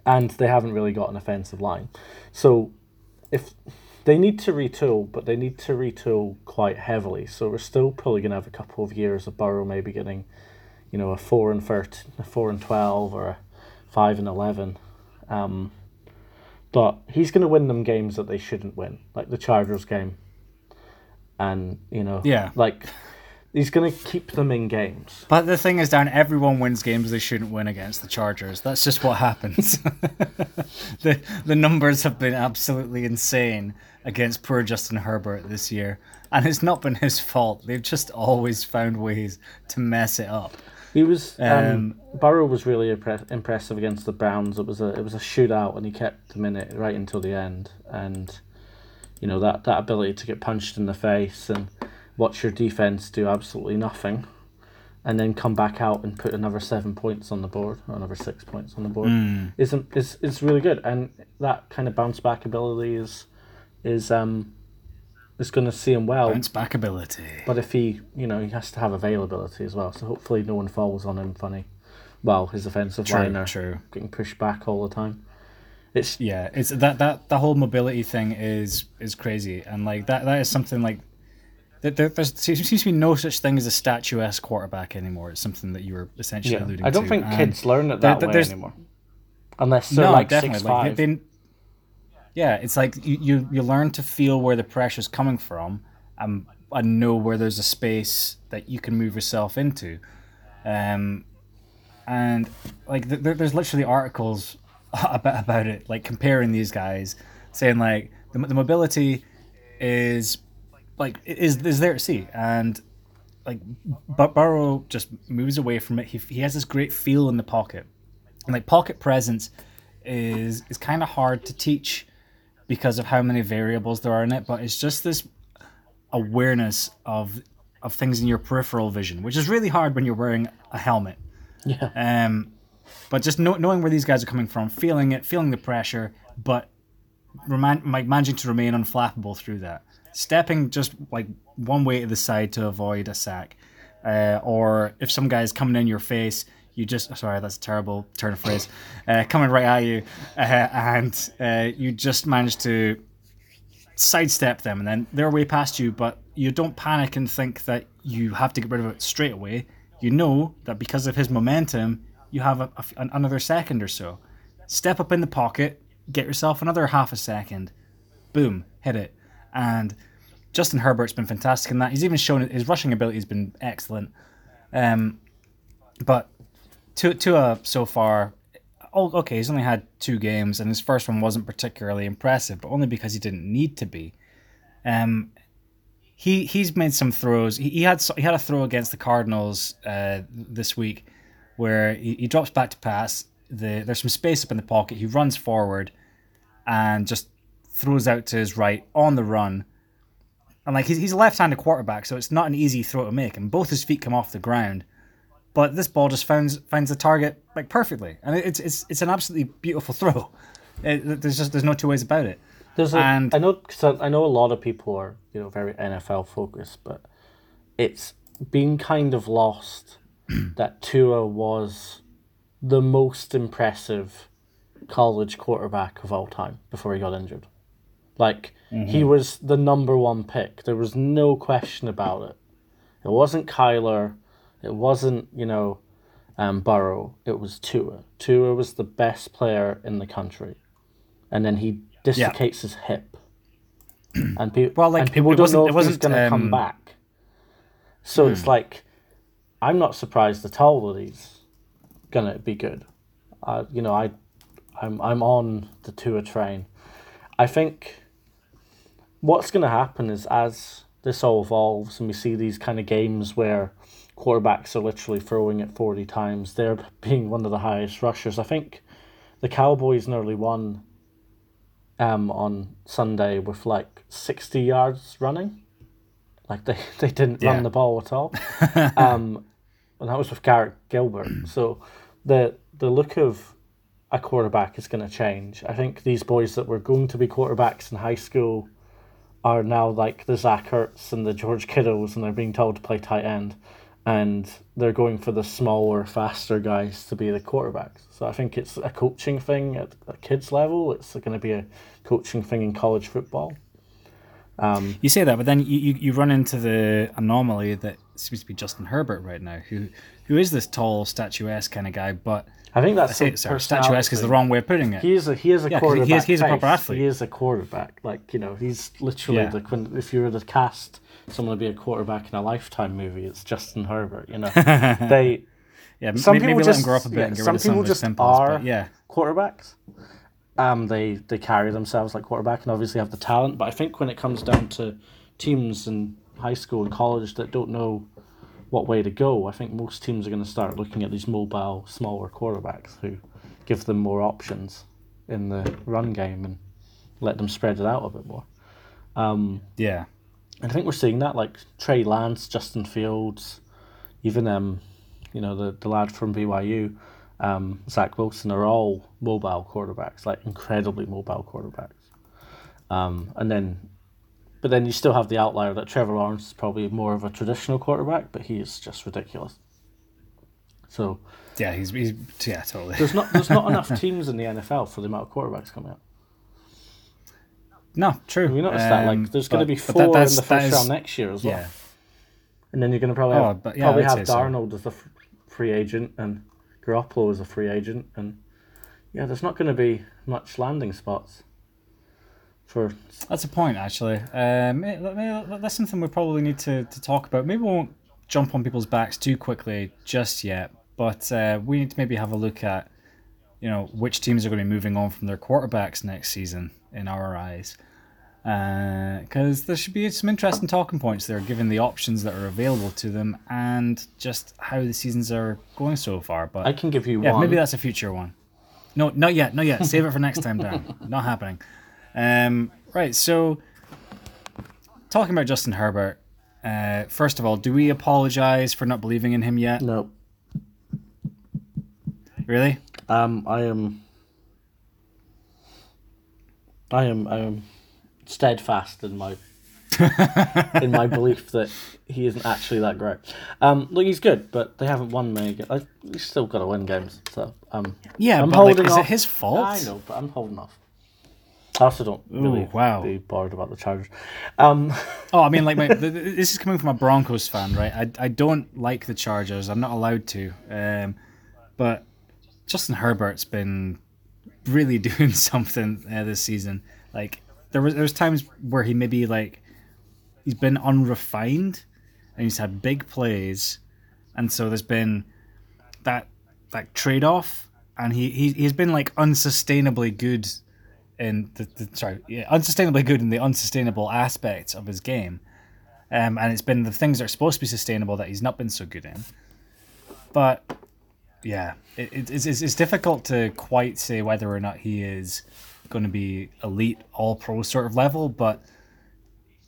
and they haven't really got an offensive line. So if they need to retool, but they need to retool quite heavily. So we're still probably going to have a couple of years of Burrow maybe getting, you know, a four and thirteen, a four and twelve, or a five and eleven. Um, but he's going to win them games that they shouldn't win, like the Chargers game. And you know, Yeah. like he's going to keep them in games. but the thing is, Dan, everyone wins games they shouldn't win against the Chargers. That's just what happens. the the numbers have been absolutely insane against poor Justin Herbert this year, and it's not been his fault. They've just always found ways to mess it up. He was um, Um, Burrow was really impre- impressive against the Browns. It was a it was a shootout, and he kept them in it right until the end. And you know that that ability to get punched in the face and watch your defense do absolutely nothing, and then come back out and put another seven points on the board or another six points on the board isn't is is really good. And that kind of bounce back ability is is um is going to see him well. Bounce back ability. But if he, you know, he has to have availability as well. So hopefully no one falls on him funny. Well, his offensive True, line are true. getting pushed back all the time. It's Yeah, it's that that the whole mobility thing is is crazy, and like that that is something like. There, there's there seems to be no such thing as a statuesque quarterback anymore. It's something that you were essentially yeah. alluding to. I don't to. think and kids learn it that there- way anymore, unless they're no, like definitely. six like, five. they- they- yeah, it's like you, you you learn to feel where the pressure's coming from, and and know where there's a space that you can move yourself into, um, and like there, there's literally articles about about it, like comparing these guys, saying like the, the mobility is like is is there to see, and like Bur- Burrow just moves away from it. He he has this great feel in the pocket, and like pocket presence is is kind of hard to teach because of how many variables there are in it. But it's just this awareness of of things in your peripheral vision, which is really hard when you're wearing a helmet. yeah, Um, but just know, knowing where these guys are coming from, feeling it, feeling the pressure, but like managing to remain unflappable through that. Stepping just like one way to the side to avoid a sack, uh, or if some guy's coming in your face, you just sorry that's a terrible turn of phrase, uh, coming right at you, uh, and uh, you just manage to sidestep them and then they're way past you, but you don't panic and think that you have to get rid of it straight away. You know that because of his momentum, you have a, a another second or so. step up in the pocket, get yourself another half a second, boom, hit it. And Justin Herbert's been fantastic in that. He's even shown his rushing ability has been excellent. Um, but Tua, Tua so far, oh, okay, he's only had two games, and his first one wasn't particularly impressive, but only because he didn't need to be. Um, he he's made some throws. He, he had he had a throw against the Cardinals uh, this week where he, he drops back to pass. The there's some space up in the pocket. He runs forward and just throws out to his right on the run. And like he's, he's a left-handed quarterback, so it's not an easy throw to make. And both his feet come off the ground, but this ball just finds finds the target like perfectly, and it's it's it's an absolutely beautiful throw. It, there's just there's no two ways about it. There's a, And- I know cause I know a lot of people are you know very NFL focused, but it's been kind of lost that Tua was the most impressive college quarterback of all time before he got injured. Like he was the number one pick. There was no question about it. It wasn't Kyler. It wasn't you know um, Burrow. It was Tua. Tua was the best player in the country, and then he dislocates his hip, and, people Well, like, and people it don't wasn't- know if he's going to um, come back. So it's like, I'm not surprised at all that he's gonna be good. Uh, you know, I, I'm I'm on the Tua train. I think what's going to happen is as this all evolves and we see these kind of games where quarterbacks are literally throwing it 40 times, they're being one of the highest rushers. I think the Cowboys nearly won um, on Sunday with like 60 yards running. Like they, they didn't Yeah. run the ball at all. um, and that was with Garrett Gilbert. So the the look of a quarterback is going to change. I think these boys that were going to be quarterbacks in high school are now like the Zach Ertz and the George Kittles, and they're being told to play tight end, and they're going for the smaller, faster guys to be the quarterbacks. So I think it's a coaching thing at a kids level. It's going to be a coaching thing in college football. Um, you say that, but then you, you, you run into the anomaly that seems to be Justin Herbert right now, who who is this tall, statuesque kind of guy, but I think that's say the sorry, statuesque is the wrong way of putting it. He is a he is a Yeah, 'cause he quarterback. is- he's a proper athlete. He is a quarterback. Like you know, he's literally Yeah. the if you were to cast someone to be a quarterback in a Lifetime movie, it's Justin Herbert. You know, they yeah, some maybe, people maybe just grow up a bit yeah, and get some rid of some people just simples, are yeah. quarterbacks. Um, they they carry themselves like quarterback and obviously have the talent. But I think when it comes down to teams in high school and college that don't know what way to go, I think most teams are going to start looking at these mobile, smaller quarterbacks who give them more options in the run game and let them spread it out a bit more. Um, Yeah. and I think we're seeing that, like Trey Lance, Justin Fields, even um, you know the the lad from BYU, um, Zach Wilson are all mobile quarterbacks, like incredibly mobile quarterbacks. Um, and then, but then you still have the outlier that Trevor Lawrence is probably more of a traditional quarterback, but he is just ridiculous. So Yeah, he's, he's yeah, totally. there's not there's not enough teams in the NFL for the amount of quarterbacks coming out. No, true. Have you noticed that? Um, Like, there's going to be four that- in the that first is- round next year as well. Yeah. And then you're going to probably Oh, but yeah, probably have say so. Darnold as a f- free agent and Garoppolo as a free agent, and yeah, there's not going to be much landing spots for. That's a point, actually. Um, that's something we probably need to, to talk about. Maybe we won't jump on people's backs too quickly just yet, but uh, we need to maybe have a look at, you know, which teams are going to be moving on from their quarterbacks next season in our eyes. Because there should be some interesting talking points there, given the options that are available to them and just how the seasons are going so far. But I can give you yeah, one. maybe that's a future one. No, not yet, not yet. Save it for next time down. Not happening. Um, right, so talking about Justin Herbert. Uh, first of all, do we apologize for not believing in him yet? no. Really? Um, I am. I am. I am steadfast in my in my belief that he isn't actually that great. Um, look, he's good, but they haven't won many. ga- I, he's still got to win games, so um, Yeah, I'm but like, holding is off. it his fault? I know, but I'm holding off. I also don't really wow. be bothered about the Chargers. Um, Oh, I mean, like, my, th- th- this is coming from a Broncos fan, right? I, I don't like the Chargers. I'm not allowed to. Um, but Justin Herbert's been really doing something uh, this season. Like there was there was times where he maybe like he's been unrefined and he's had big plays, and so there's been that that trade off, and he, he he's been like unsustainably good in the, the sorry yeah, unsustainably good in the unsustainable aspects of his game, um, and it's been the things that are supposed to be sustainable that he's not been so good in. But yeah, it, it's, it's it's difficult to quite say whether or not he is going to be elite, all pro sort of level, but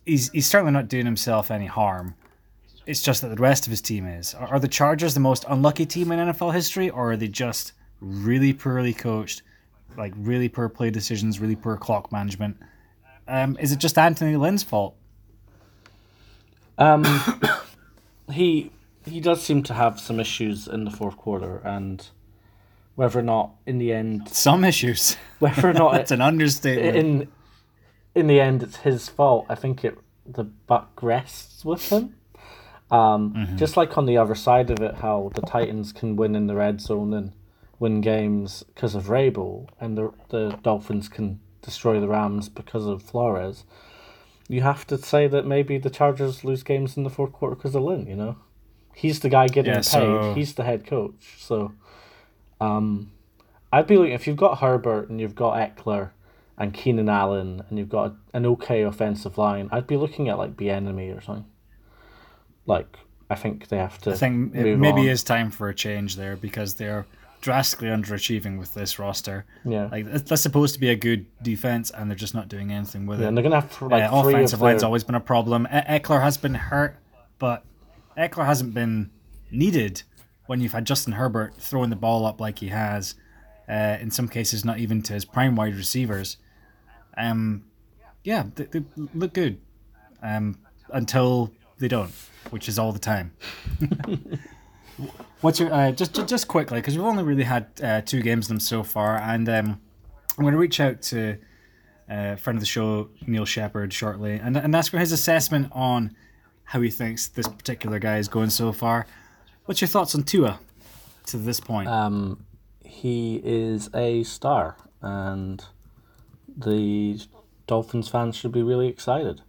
he's he's certainly not doing himself any harm. It's just that the rest of his team is. Are, are the Chargers the most unlucky team in NFL history, or are they just really poorly coached, like really poor play decisions, really poor clock management? Um, is it just Anthony Lynn's fault? Um, he he does seem to have some issues in the fourth quarter, and whether or not in the end, Some issues. whether or not it's it, an understatement. in in the end it's his fault. I think it the buck rests with him. Um, Just like on the other side of it, how the Titans can win in the red zone and win games because of Vrabel, and the the Dolphins can destroy the Rams because of Flores. You have to say that maybe the Chargers lose games in the fourth quarter because of Lynn. You know, he's the guy getting Yeah, paid. so- He's the head coach. So, um, I'd be looking if you've got Herbert and you've got Ekeler and Keenan Allen and you've got an okay offensive line. I'd be looking at like Bieniemy or something. Like I think they have to. I think it maybe on. is time for a change there because they're drastically underachieving with this roster. Yeah. Like that's supposed to be a good defense, and they're just not doing anything with Yeah, it. and they're gonna have like uh, offensive of line's always been a problem. E- Ekeler has been hurt, but Ekeler hasn't been needed when you've had Justin Herbert throwing the ball up like he has. Uh, in some cases, not even to his prime wide receivers. Um, yeah, they, they look good um, until they don't, which is all the time. What's your uh, just ju- just quickly because we've only really had uh, two games of them so far, and um, I'm going to reach out to uh, friend of the show Neil Shepard shortly and and ask for his assessment on how he thinks this particular guy is going so far. What's your thoughts on Tua to this point? Um, he is a star, and the Dolphins fans should be really excited.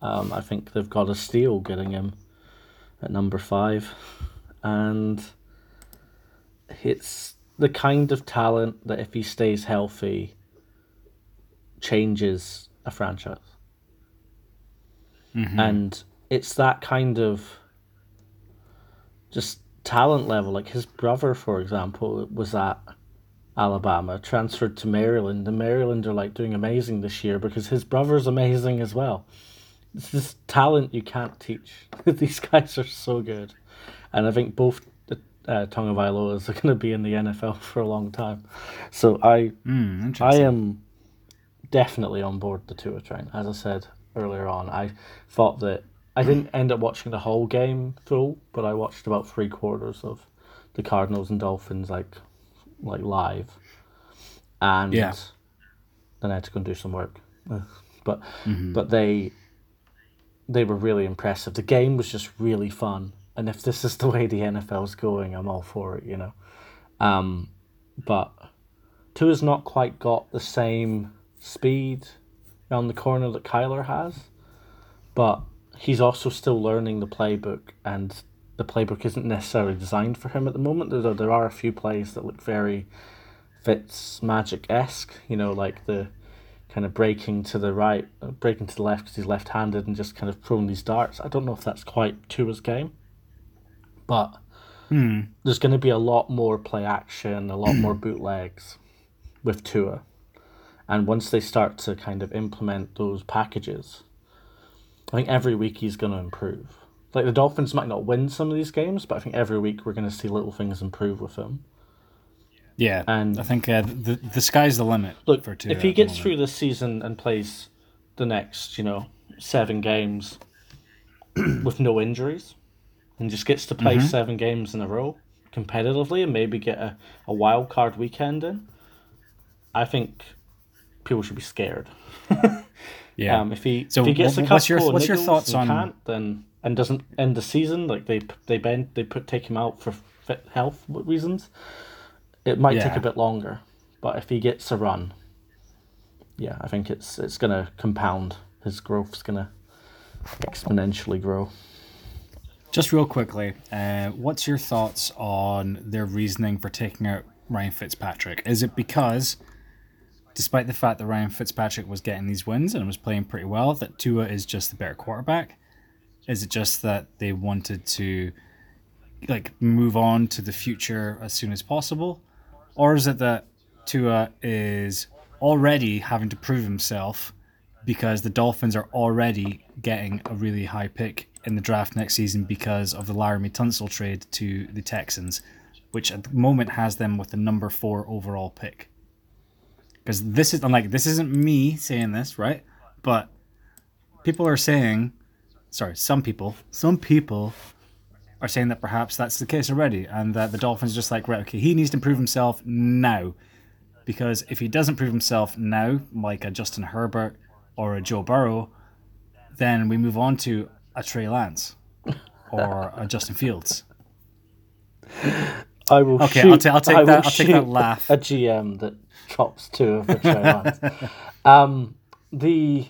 Um, I think they've got a steal getting him at number five, and it's the kind of talent that if he stays healthy, changes a franchise. Mm-hmm. And it's that kind of just talent level. Like his brother, for example, was at Alabama, transferred to Maryland, and Maryland are like doing amazing this year because his brother's amazing as well. It's this talent you can't teach. These guys are so good, and I think both uh, Tagovailoas are going to be in the NFL for a long time. So I Hmm, I am definitely on board the Tua train. As I said earlier on, I thought that I didn't end up watching the whole game full, but I watched about three quarters of the Cardinals and Dolphins like like live, and Yeah. then I had to go and do some work. But but they they were really impressive. The game was just really fun, and if this is the way the NFL's going, I'm all for it. You know, um, but Tua's not quite got the same speed around the corner that Kyler has, but he's also still learning the playbook, and the playbook isn't necessarily designed for him at the moment. There, there are a few plays that look very Fitz magic esque, you know, like the kind of breaking to the right, breaking to the left because he's left handed and just kind of throwing these darts. I don't know if that's quite Tua's game, but there's going to be a lot more play action, a lot more bootlegs with Tua. And once they start to kind of implement those packages, I think every week he's going to improve. Like the Dolphins might not win some of these games, but I think every week we're going to see little things improve with him. yeah, and- I think uh, the the sky's the limit Look, for Tua. if he gets through this season and plays the next, you know, seven games with no injuries, and just gets to play seven games in a row competitively, and maybe get a, a wild card weekend in, I think people should be scared. yeah, Um, if he So if he gets wh- a wh- couple what's your- what's your thoughts and on- can't, then and doesn't end the season, like they they bend they put take him out for fit health reasons, it might take a bit longer. but if he gets a run, yeah, I think it's it's gonna compound. His growth's gonna exponentially grow. Just real quickly, uh, what's your thoughts on their reasoning for taking out Ryan Fitzpatrick? Is it because, despite the fact that Ryan Fitzpatrick was getting these wins and was playing pretty well, that Tua is just the better quarterback? Is it just that they wanted to, like, move on to the future as soon as possible, or is it that Tua is already having to prove himself because the Dolphins are already getting a really high pick in the draft next season because of the Laremy Tunsil trade to the Texans, which at the moment has them with the number four overall pick. Because this is I'm like this isn't me saying this, right? But people are saying, sorry, some people, some people are saying that perhaps that's the case already, and that the Dolphins just like, right, okay, he needs to prove himself now, because if he doesn't prove himself now, like a Justin Herbert or a Joe Burrow, then we move on to a Trey Lance or a Justin Fields. I will. Okay, shoot, I'll, ta- I'll take I that. I'll take that laugh. A GM that chops two of the Trey Lance. um, the,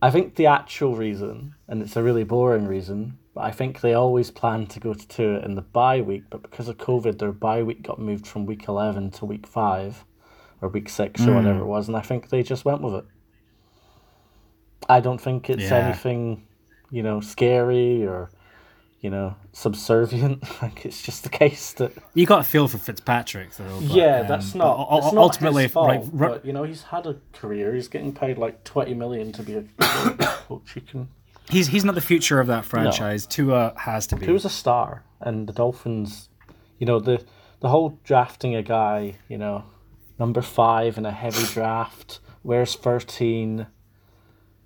I think the actual reason, and it's a really boring reason, but I think they always planned to go to Tua in the bye week, but because of COVID, their bye week got moved from week eleven to week five, or week six, or Hmm. whatever it was, and I think they just went with it. I don't think it's Yeah. anything, you know, scary or, you know, subservient. like it's just the case that You got a feel for Fitzpatrick, though. but, yeah, um, that's not. it's not ultimately, fault, right, right, but you know, he's had a career. He's getting paid like twenty million to be a coach. Can. he's he's not the future of that franchise. Tua has to be. Was a star, and the Dolphins, you know, the the whole drafting a guy, you know, number five in a heavy draft, where's thirteen.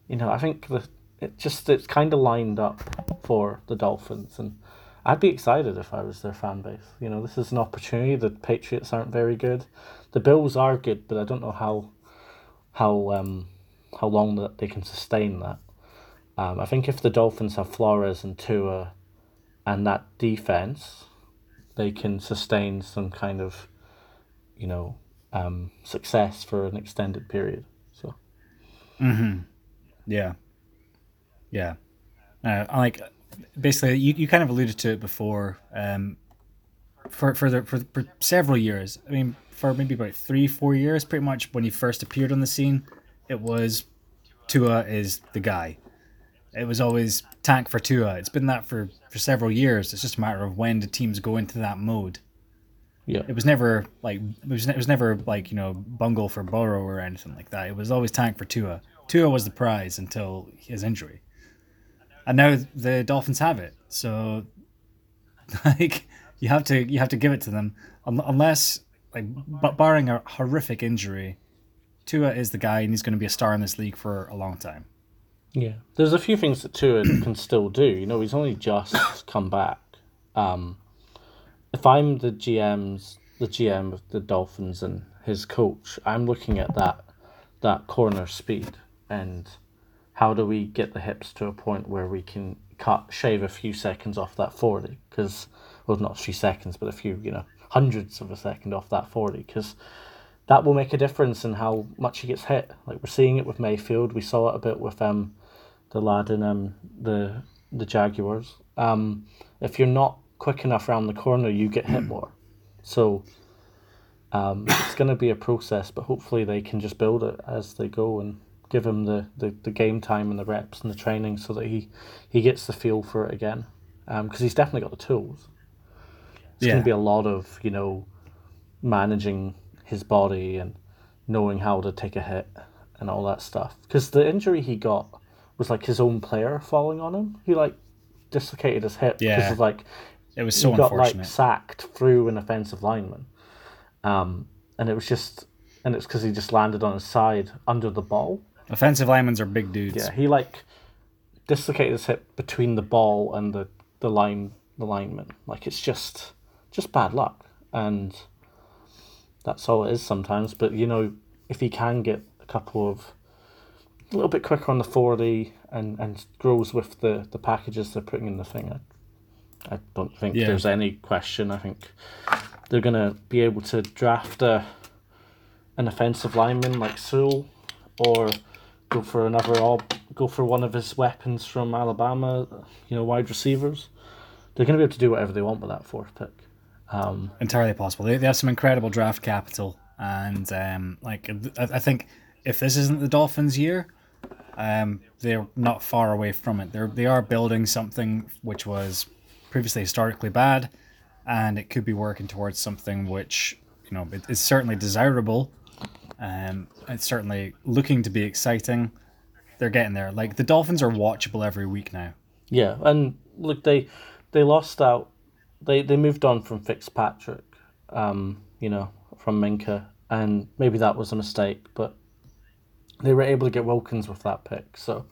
You know, I think the it just it's kind of lined up for the Dolphins, and I'd be excited if I was their fan base. You know, this is an opportunity. The Patriots aren't very good. The Bills are good, but I don't know how how um how long that they can sustain that. Um, I think if the Dolphins have Flores and Tua and that defense, they can sustain some kind of, you know, um, success for an extended period. So Yeah. Yeah. Uh, like basically you, you kind of alluded to it before. Um, for for, the, for for several years, I mean, for maybe about three four years, pretty much when he first appeared on the scene, it was Tua is the guy. It was always tank for Tua. It's been that for for several years. It's just a matter of when the teams go into that mode. yeah, It was never like it was, it was never like you know bungle for Burrow or anything like that. It was always tank for Tua. Tua was the prize until his injury, and now the Dolphins have it. So, like, you have to you have to give it to them, Un- unless like but barring a horrific injury, Tua is the guy, and he's going to be a star in this league for a long time. yeah. There's a few things that Tua can still do. You know, he's only just come back. Um, if I'm the GM's the GM of the Dolphins and his coach, I'm looking at that that corner speed and how do we get the hips to a point where we can cut shave a few seconds off that 40 because well not a few seconds but a few you know hundreds of a second off that 40 because that will make a difference in how much he gets hit. Like we're seeing it with Mayfield. We saw it a bit with um the lad in um the the Jaguars. Um if you're not quick enough around the corner you get hit more. So um, it's going to be a process, but hopefully they can just build it as they go and give him the, the, the game time and the reps and the training so that he, he gets the feel for it again. Because he's definitely got the tools. It's going to be a lot of, you know, managing his body and knowing how to take a hit and all that stuff. Because the injury he got was like his own player falling on him. He like dislocated his hip because of like It was so he got like sacked through an offensive lineman, um, and it was just, and it's because he just landed on his side under the ball. Offensive linemen are big dudes. Yeah, he like dislocated his hip between the ball and the the line the lineman. Like it's just just bad luck, and that's all it is sometimes. But you know, if he can get a couple of a little bit quicker on the forty and and grows with the the packages they're putting in the thing, I, I don't think Yeah. there's any question. I think they're gonna be able to draft a an offensive lineman like Sewell, or go for another all go for one of his weapons from Alabama, you know, wide receivers. They're going to be able to do whatever they want with that fourth pick. Um, Entirely possible. They, they have some incredible draft capital, and um, like I, I think if this isn't the Dolphins' year, um, they're not far away from it. They're they are building something which was previously historically bad, and it could be working towards something which you know it, is certainly desirable. Um, it's certainly looking to be exciting. They're getting there. Like the Dolphins are watchable every week now. yeah, and look, they they lost out. They they moved on from Fitzpatrick, um, you know, from Minkah, and maybe that was a mistake, but they were able to get Wilkins with that pick. So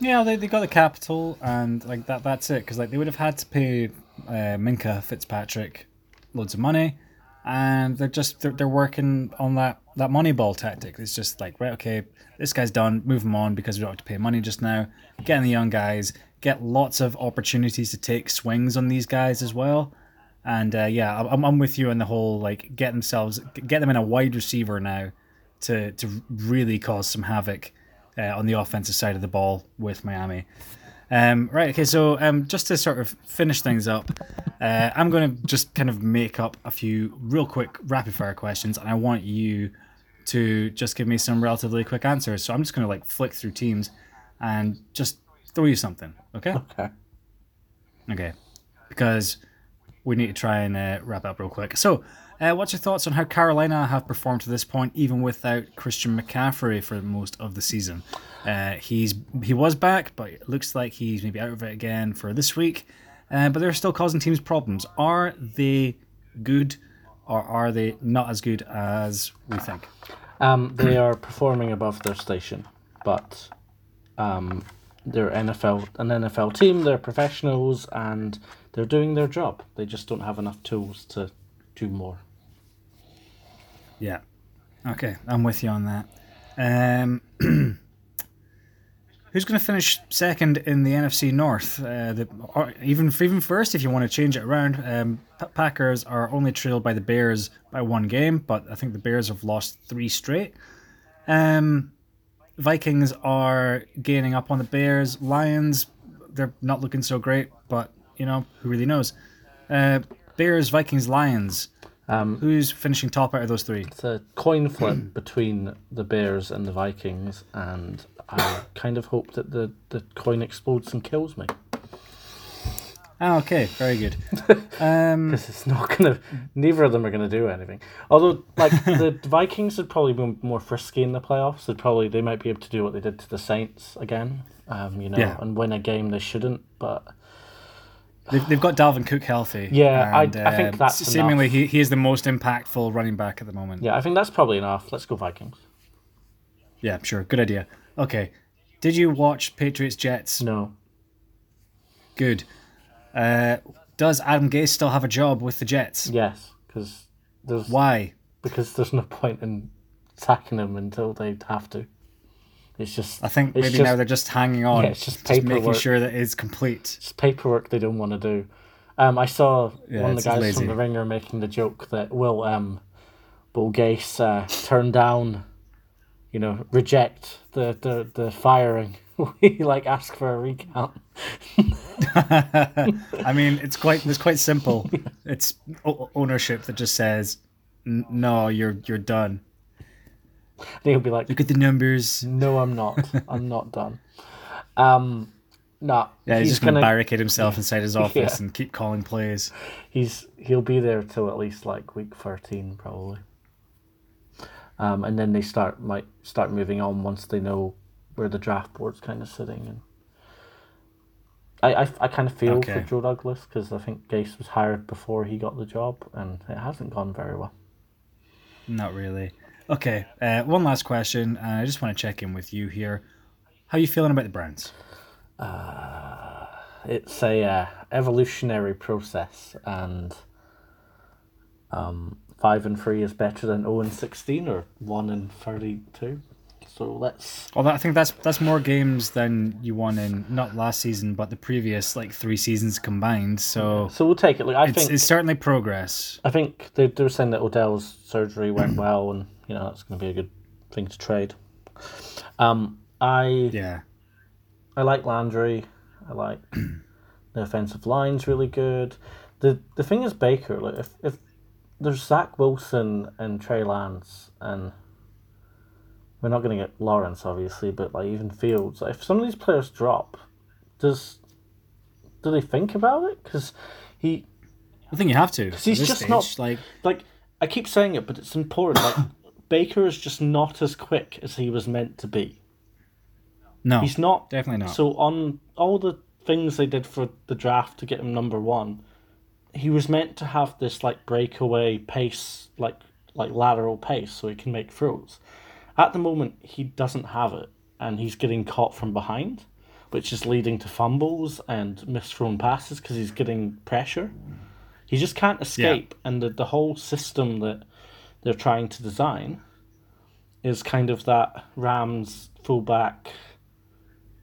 Yeah, they, they got the capital, and like that that's it. Because like they would have had to pay uh, Minkah Fitzpatrick loads of money, and they're just they're, they're working on that that money ball tactic. It's just like right, okay, this guy's done, move him on because we don't have to pay money just now. Getting the young guys, get lots of opportunities to take swings on these guys as well. And uh, yeah, I'm, I'm with you on the whole like get themselves get them in a wide receiver now to to really cause some havoc uh, on the offensive side of the ball with Miami. Um, right, okay, so um, just to sort of finish things up, uh, I'm going to just kind of make up a few real quick rapid fire questions, and I want you to just give me some relatively quick answers. So I'm just going to like flick through teams and just throw you something, okay? okay, Okay, because we need to try and uh, wrap up real quick. So, uh, what's your thoughts on how Carolina have performed to this point, even without Christian McCaffrey for most of the season? Uh, he's he was back, but it looks like he's maybe out of it again for this week. Uh, but they're still causing teams problems. Are they good, or are they not as good as we think? um, they are performing above their station, but um, they're NFL an NFL team. They're professionals and they're doing their job. They just don't have enough tools to do more. Yeah. Okay, I'm with you on that. Um, who's going to finish second in the NFC North? Uh, the, or even even first, if you want to change it around. Um, Packers are only trailed by the Bears by one game, but I think the Bears have lost three straight. Um, Vikings are gaining up on the Bears. Lions, they're not looking so great, but you know who really knows. Uh, Bears, Vikings, Lions. Um, Who's finishing top out of those three? It's a coin flip between the Bears and the Vikings, and I kind of hope that the, the coin explodes and kills me. Ah, okay, very good. Um, Because it's not gonna. Neither of them are gonna do anything. Although, like the Vikings would probably be more frisky in the playoffs. They'd probably they might be able to do what they did to the Saints again. Um, you know, Yeah. and win a game they shouldn't. But they've, they've got Dalvin Cook healthy. Yeah, I- I think uh, that's seemingly he, he is the most impactful running back at the moment. yeah, I think that's probably enough. Let's go Vikings. Yeah, sure, good idea. Okay, did you watch Patriots Jets? No, Good. Uh, does Adam Gase still have a job with the Jets? yes, because there's Why? because there's no point in sacking them until they have to. It's just I think maybe just, now they're just hanging on, Yeah, it's just just making sure that it's complete. It's paperwork they don't want to do. Um, I saw Yeah, one of the guys lazy. from the Ringer making the joke that will um, will Gase uh, turn down, you know, reject the the, the firing. we like ask for a recount. I mean, it's quite it's quite simple. It's ownership that just says, "No, you're you're done. And he'll be like, Look at the numbers." "No, I'm not. I'm not done." Um, nah. Yeah, he's, just going to gonna barricade himself inside his office Yeah. and keep calling plays. he's he'll be there till at least like week thirteen probably. Um, and then they start might start moving on once they know where the draft board's kind of sitting and. I, I, I kind of feel Okay. for Joe Douglas because I think Gase was hired before he got the job and it hasn't gone very well. Not really. Okay, uh, one last question. And I just want to check in with you here. How are you feeling about the Browns? It's a uh, evolutionary process and um, five and three is better than zero and sixteen or one and thirty two. So let's Well, I think that's that's more games than you won in not last season, but the previous like three seasons combined. So so we'll take it. Like I it's, think it's certainly progress. I think they they were saying that Odell's surgery went well, and you know that's going to be a good thing to trade. Um, I Yeah. I like Landry. I like the offensive line's really good. The the thing is Baker. Like if if there's Zach Wilson and Trey Lance and we're not going to get Lawrence obviously, but like even Fields. Like, if some of these players drop, does do they think about it? Because he I think you have to. he's just stage, not- like like I keep saying it, but it's important. Like Baker is just not as quick as he was meant to be. no, He's not definitely not. So on all the things they did for the draft to get him number one, he was meant to have this like breakaway pace, like like lateral pace, so he can make throws. At the moment, he doesn't have it, and he's getting caught from behind, which is leading to fumbles and misthrown passes because he's getting pressure. He just can't escape, and the the whole system that they're trying to design is kind of that Rams fullback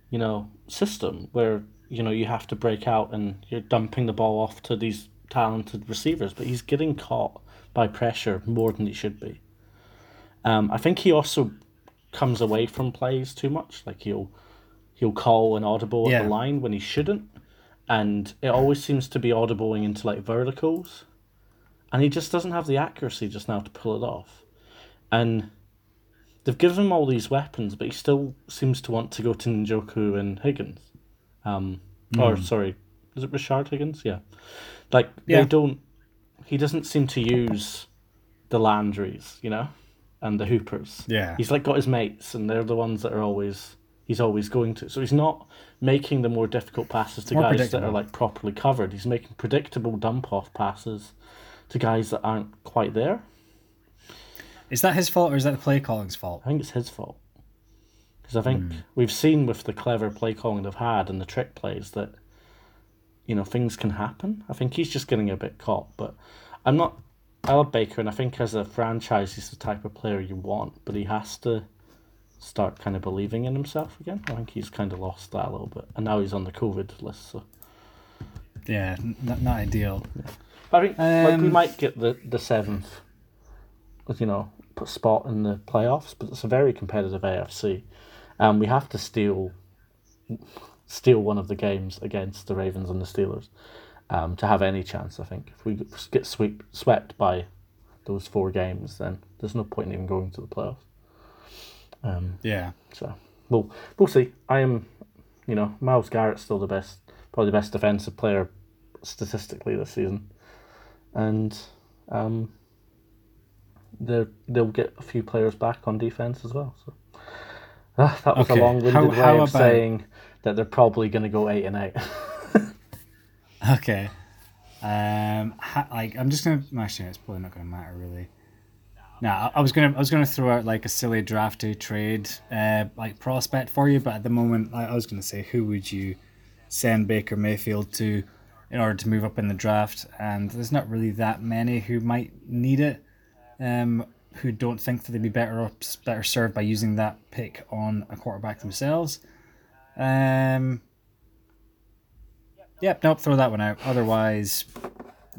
you know, system where, you know, you have to break out and you're dumping the ball off to these talented receivers, but he's getting caught by pressure more than he should be. Um, I think he also comes away from plays too much. Like he'll he'll call an audible at the line when he shouldn't. And it always seems to be audibling into like verticals. And he just doesn't have the accuracy just now to pull it off. And they've given him all these weapons, but he still seems to want to go to Njoku and Higgins. Um, Or sorry, is it Rashard Higgins? Yeah, like Yeah. they don't. He doesn't seem to use the Landrys, you know, and the Hoopers. Yeah. he's like got his mates, and they're the ones that are always he's always going to. So he's not making the more difficult passes to More guys that are like properly covered. He's making predictable dump off passes to guys that aren't quite there. Is that his fault or is that the play calling's fault? I think it's his fault. Because I think Hmm. we've seen with the clever play calling they've had and the trick plays that, you know, things can happen. I think he's just getting a bit caught. But I'm not. I love Baker, and I think as a franchise, he's the type of player you want. But he has to start kind of believing in himself again. I think he's kind of lost that a little bit. And now he's on the COVID list. So Yeah, not, not ideal. I think like we Um, might get the, the seventh, you know, spot in the playoffs, but it's a very competitive AFC, and we have to steal steal one of the games against the Ravens and the Steelers um, to have any chance. I think if we get sweep, swept by those four games, then there's no point in even going to the playoffs. Um, Yeah. so we'll we'll see. I am, you know, Myles Garrett's still the best, probably the best defensive player statistically this season, and um, they they'll get a few players back on defense as well. So ah, that was Okay. a long-winded How- way how of about- saying that they're probably going to go eight and eight. Okay. Um, ha- like I'm just gonna actually, it's probably not gonna matter really. No, I, I was gonna I was gonna throw out like a silly draft day trade uh like prospect for you, but at the moment I, I was gonna say who would you send Baker Mayfield to in order to move up in the draft, and there's not really that many who might need it, um, who don't think that they'd be better up, better served by using that pick on a quarterback themselves. Um, Yep, nope, throw that one out. Otherwise,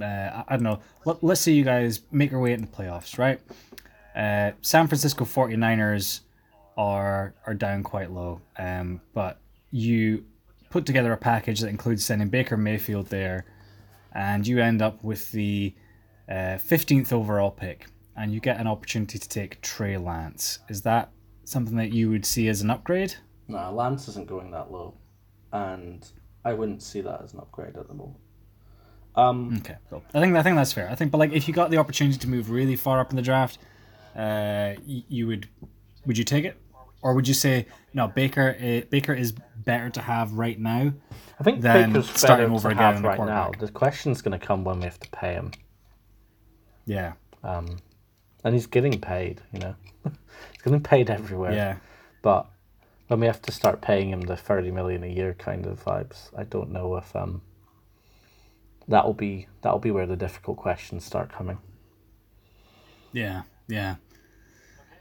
uh, I, I don't know. Let, let's say you guys make your way into the playoffs, right? Uh, San Francisco 49ers are are down quite low, um, but you put together a package that includes sending Baker Mayfield there, and you end up with the uh, 15th overall pick, and you get an opportunity to take Trey Lance. Is that something that you would see as an upgrade? No, Lance isn't going that low, and I wouldn't see that as an upgrade at the moment. Um, Okay, cool. I think I think that's fair. I think, but like, if you got the opportunity to move really far up in the draft, uh, y- you would, would you take it, or would you say no? Baker, uh, Baker is better to have right now. I think Then Baker's starting better over to again right now. The question's going to come when we have to pay him. Yeah, Um, and he's getting paid, you know. he's getting paid everywhere. yeah, But when we have to start paying him the thirty million a year kind of vibes, I don't know if um that'll be that'll be where the difficult questions start coming. yeah, yeah.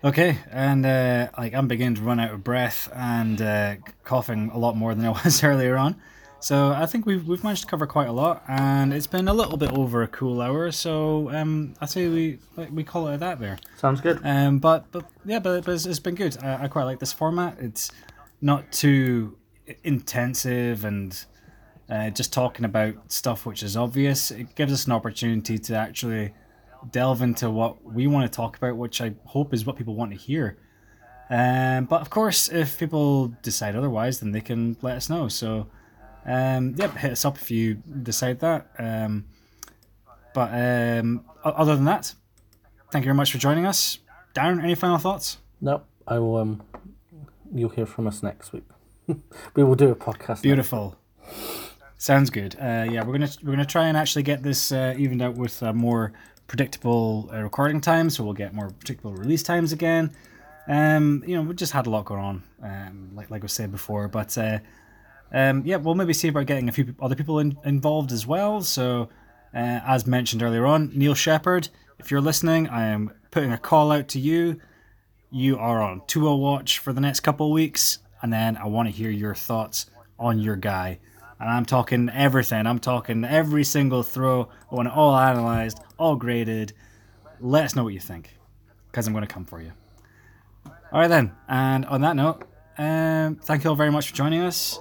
Okay, and uh, like I'm beginning to run out of breath and uh, coughing a lot more than I was earlier on. So I think we've we've managed to cover quite a lot, and it's been a little bit over a cool hour. So um, I say we we call it that there. Sounds good. Um, but but yeah, but, but it's, it's been good. I, I quite like this format. It's not too intensive and uh, just talking about stuff which is obvious. It gives us an opportunity to actually delve into what we want to talk about, which I hope is what people want to hear. Um, but of course, if people decide otherwise, then they can let us know. So, um, yep, hit us up if you decide that. Um, but um, other than that, thank you very much for joining us. Darren, any final thoughts? Nope. I will. Um, you'll hear from us next week. we will do a podcast. next- Beautiful. Sounds good. Uh, yeah, we're gonna we're gonna try and actually get this uh, evened out with uh, more predictable uh, recording times, so we'll get more predictable release times again. Um, you know, we just had a lot going on, um, like like I was saying before, but uh, um, yeah, we'll maybe see about getting a few other people in, involved as well. So, uh, as mentioned earlier on, Neil Shepard, if you're listening, I am putting a call out to you. You are on 2 watch for the next couple weeks, and then I want to hear your thoughts on your guy. And I'm talking everything. I'm talking every single throw. I want it all analyzed, all graded. Let us know what you think, because I'm going to come for you. All right then. And on that note, um, thank you all very much for joining us,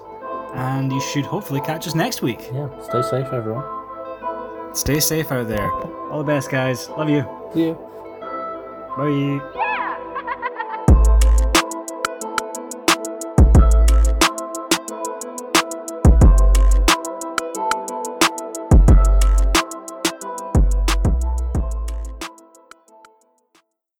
and you should hopefully catch us next week. Yeah. Stay safe, everyone. Stay safe out there. All the best, guys. Love you. See you. Bye.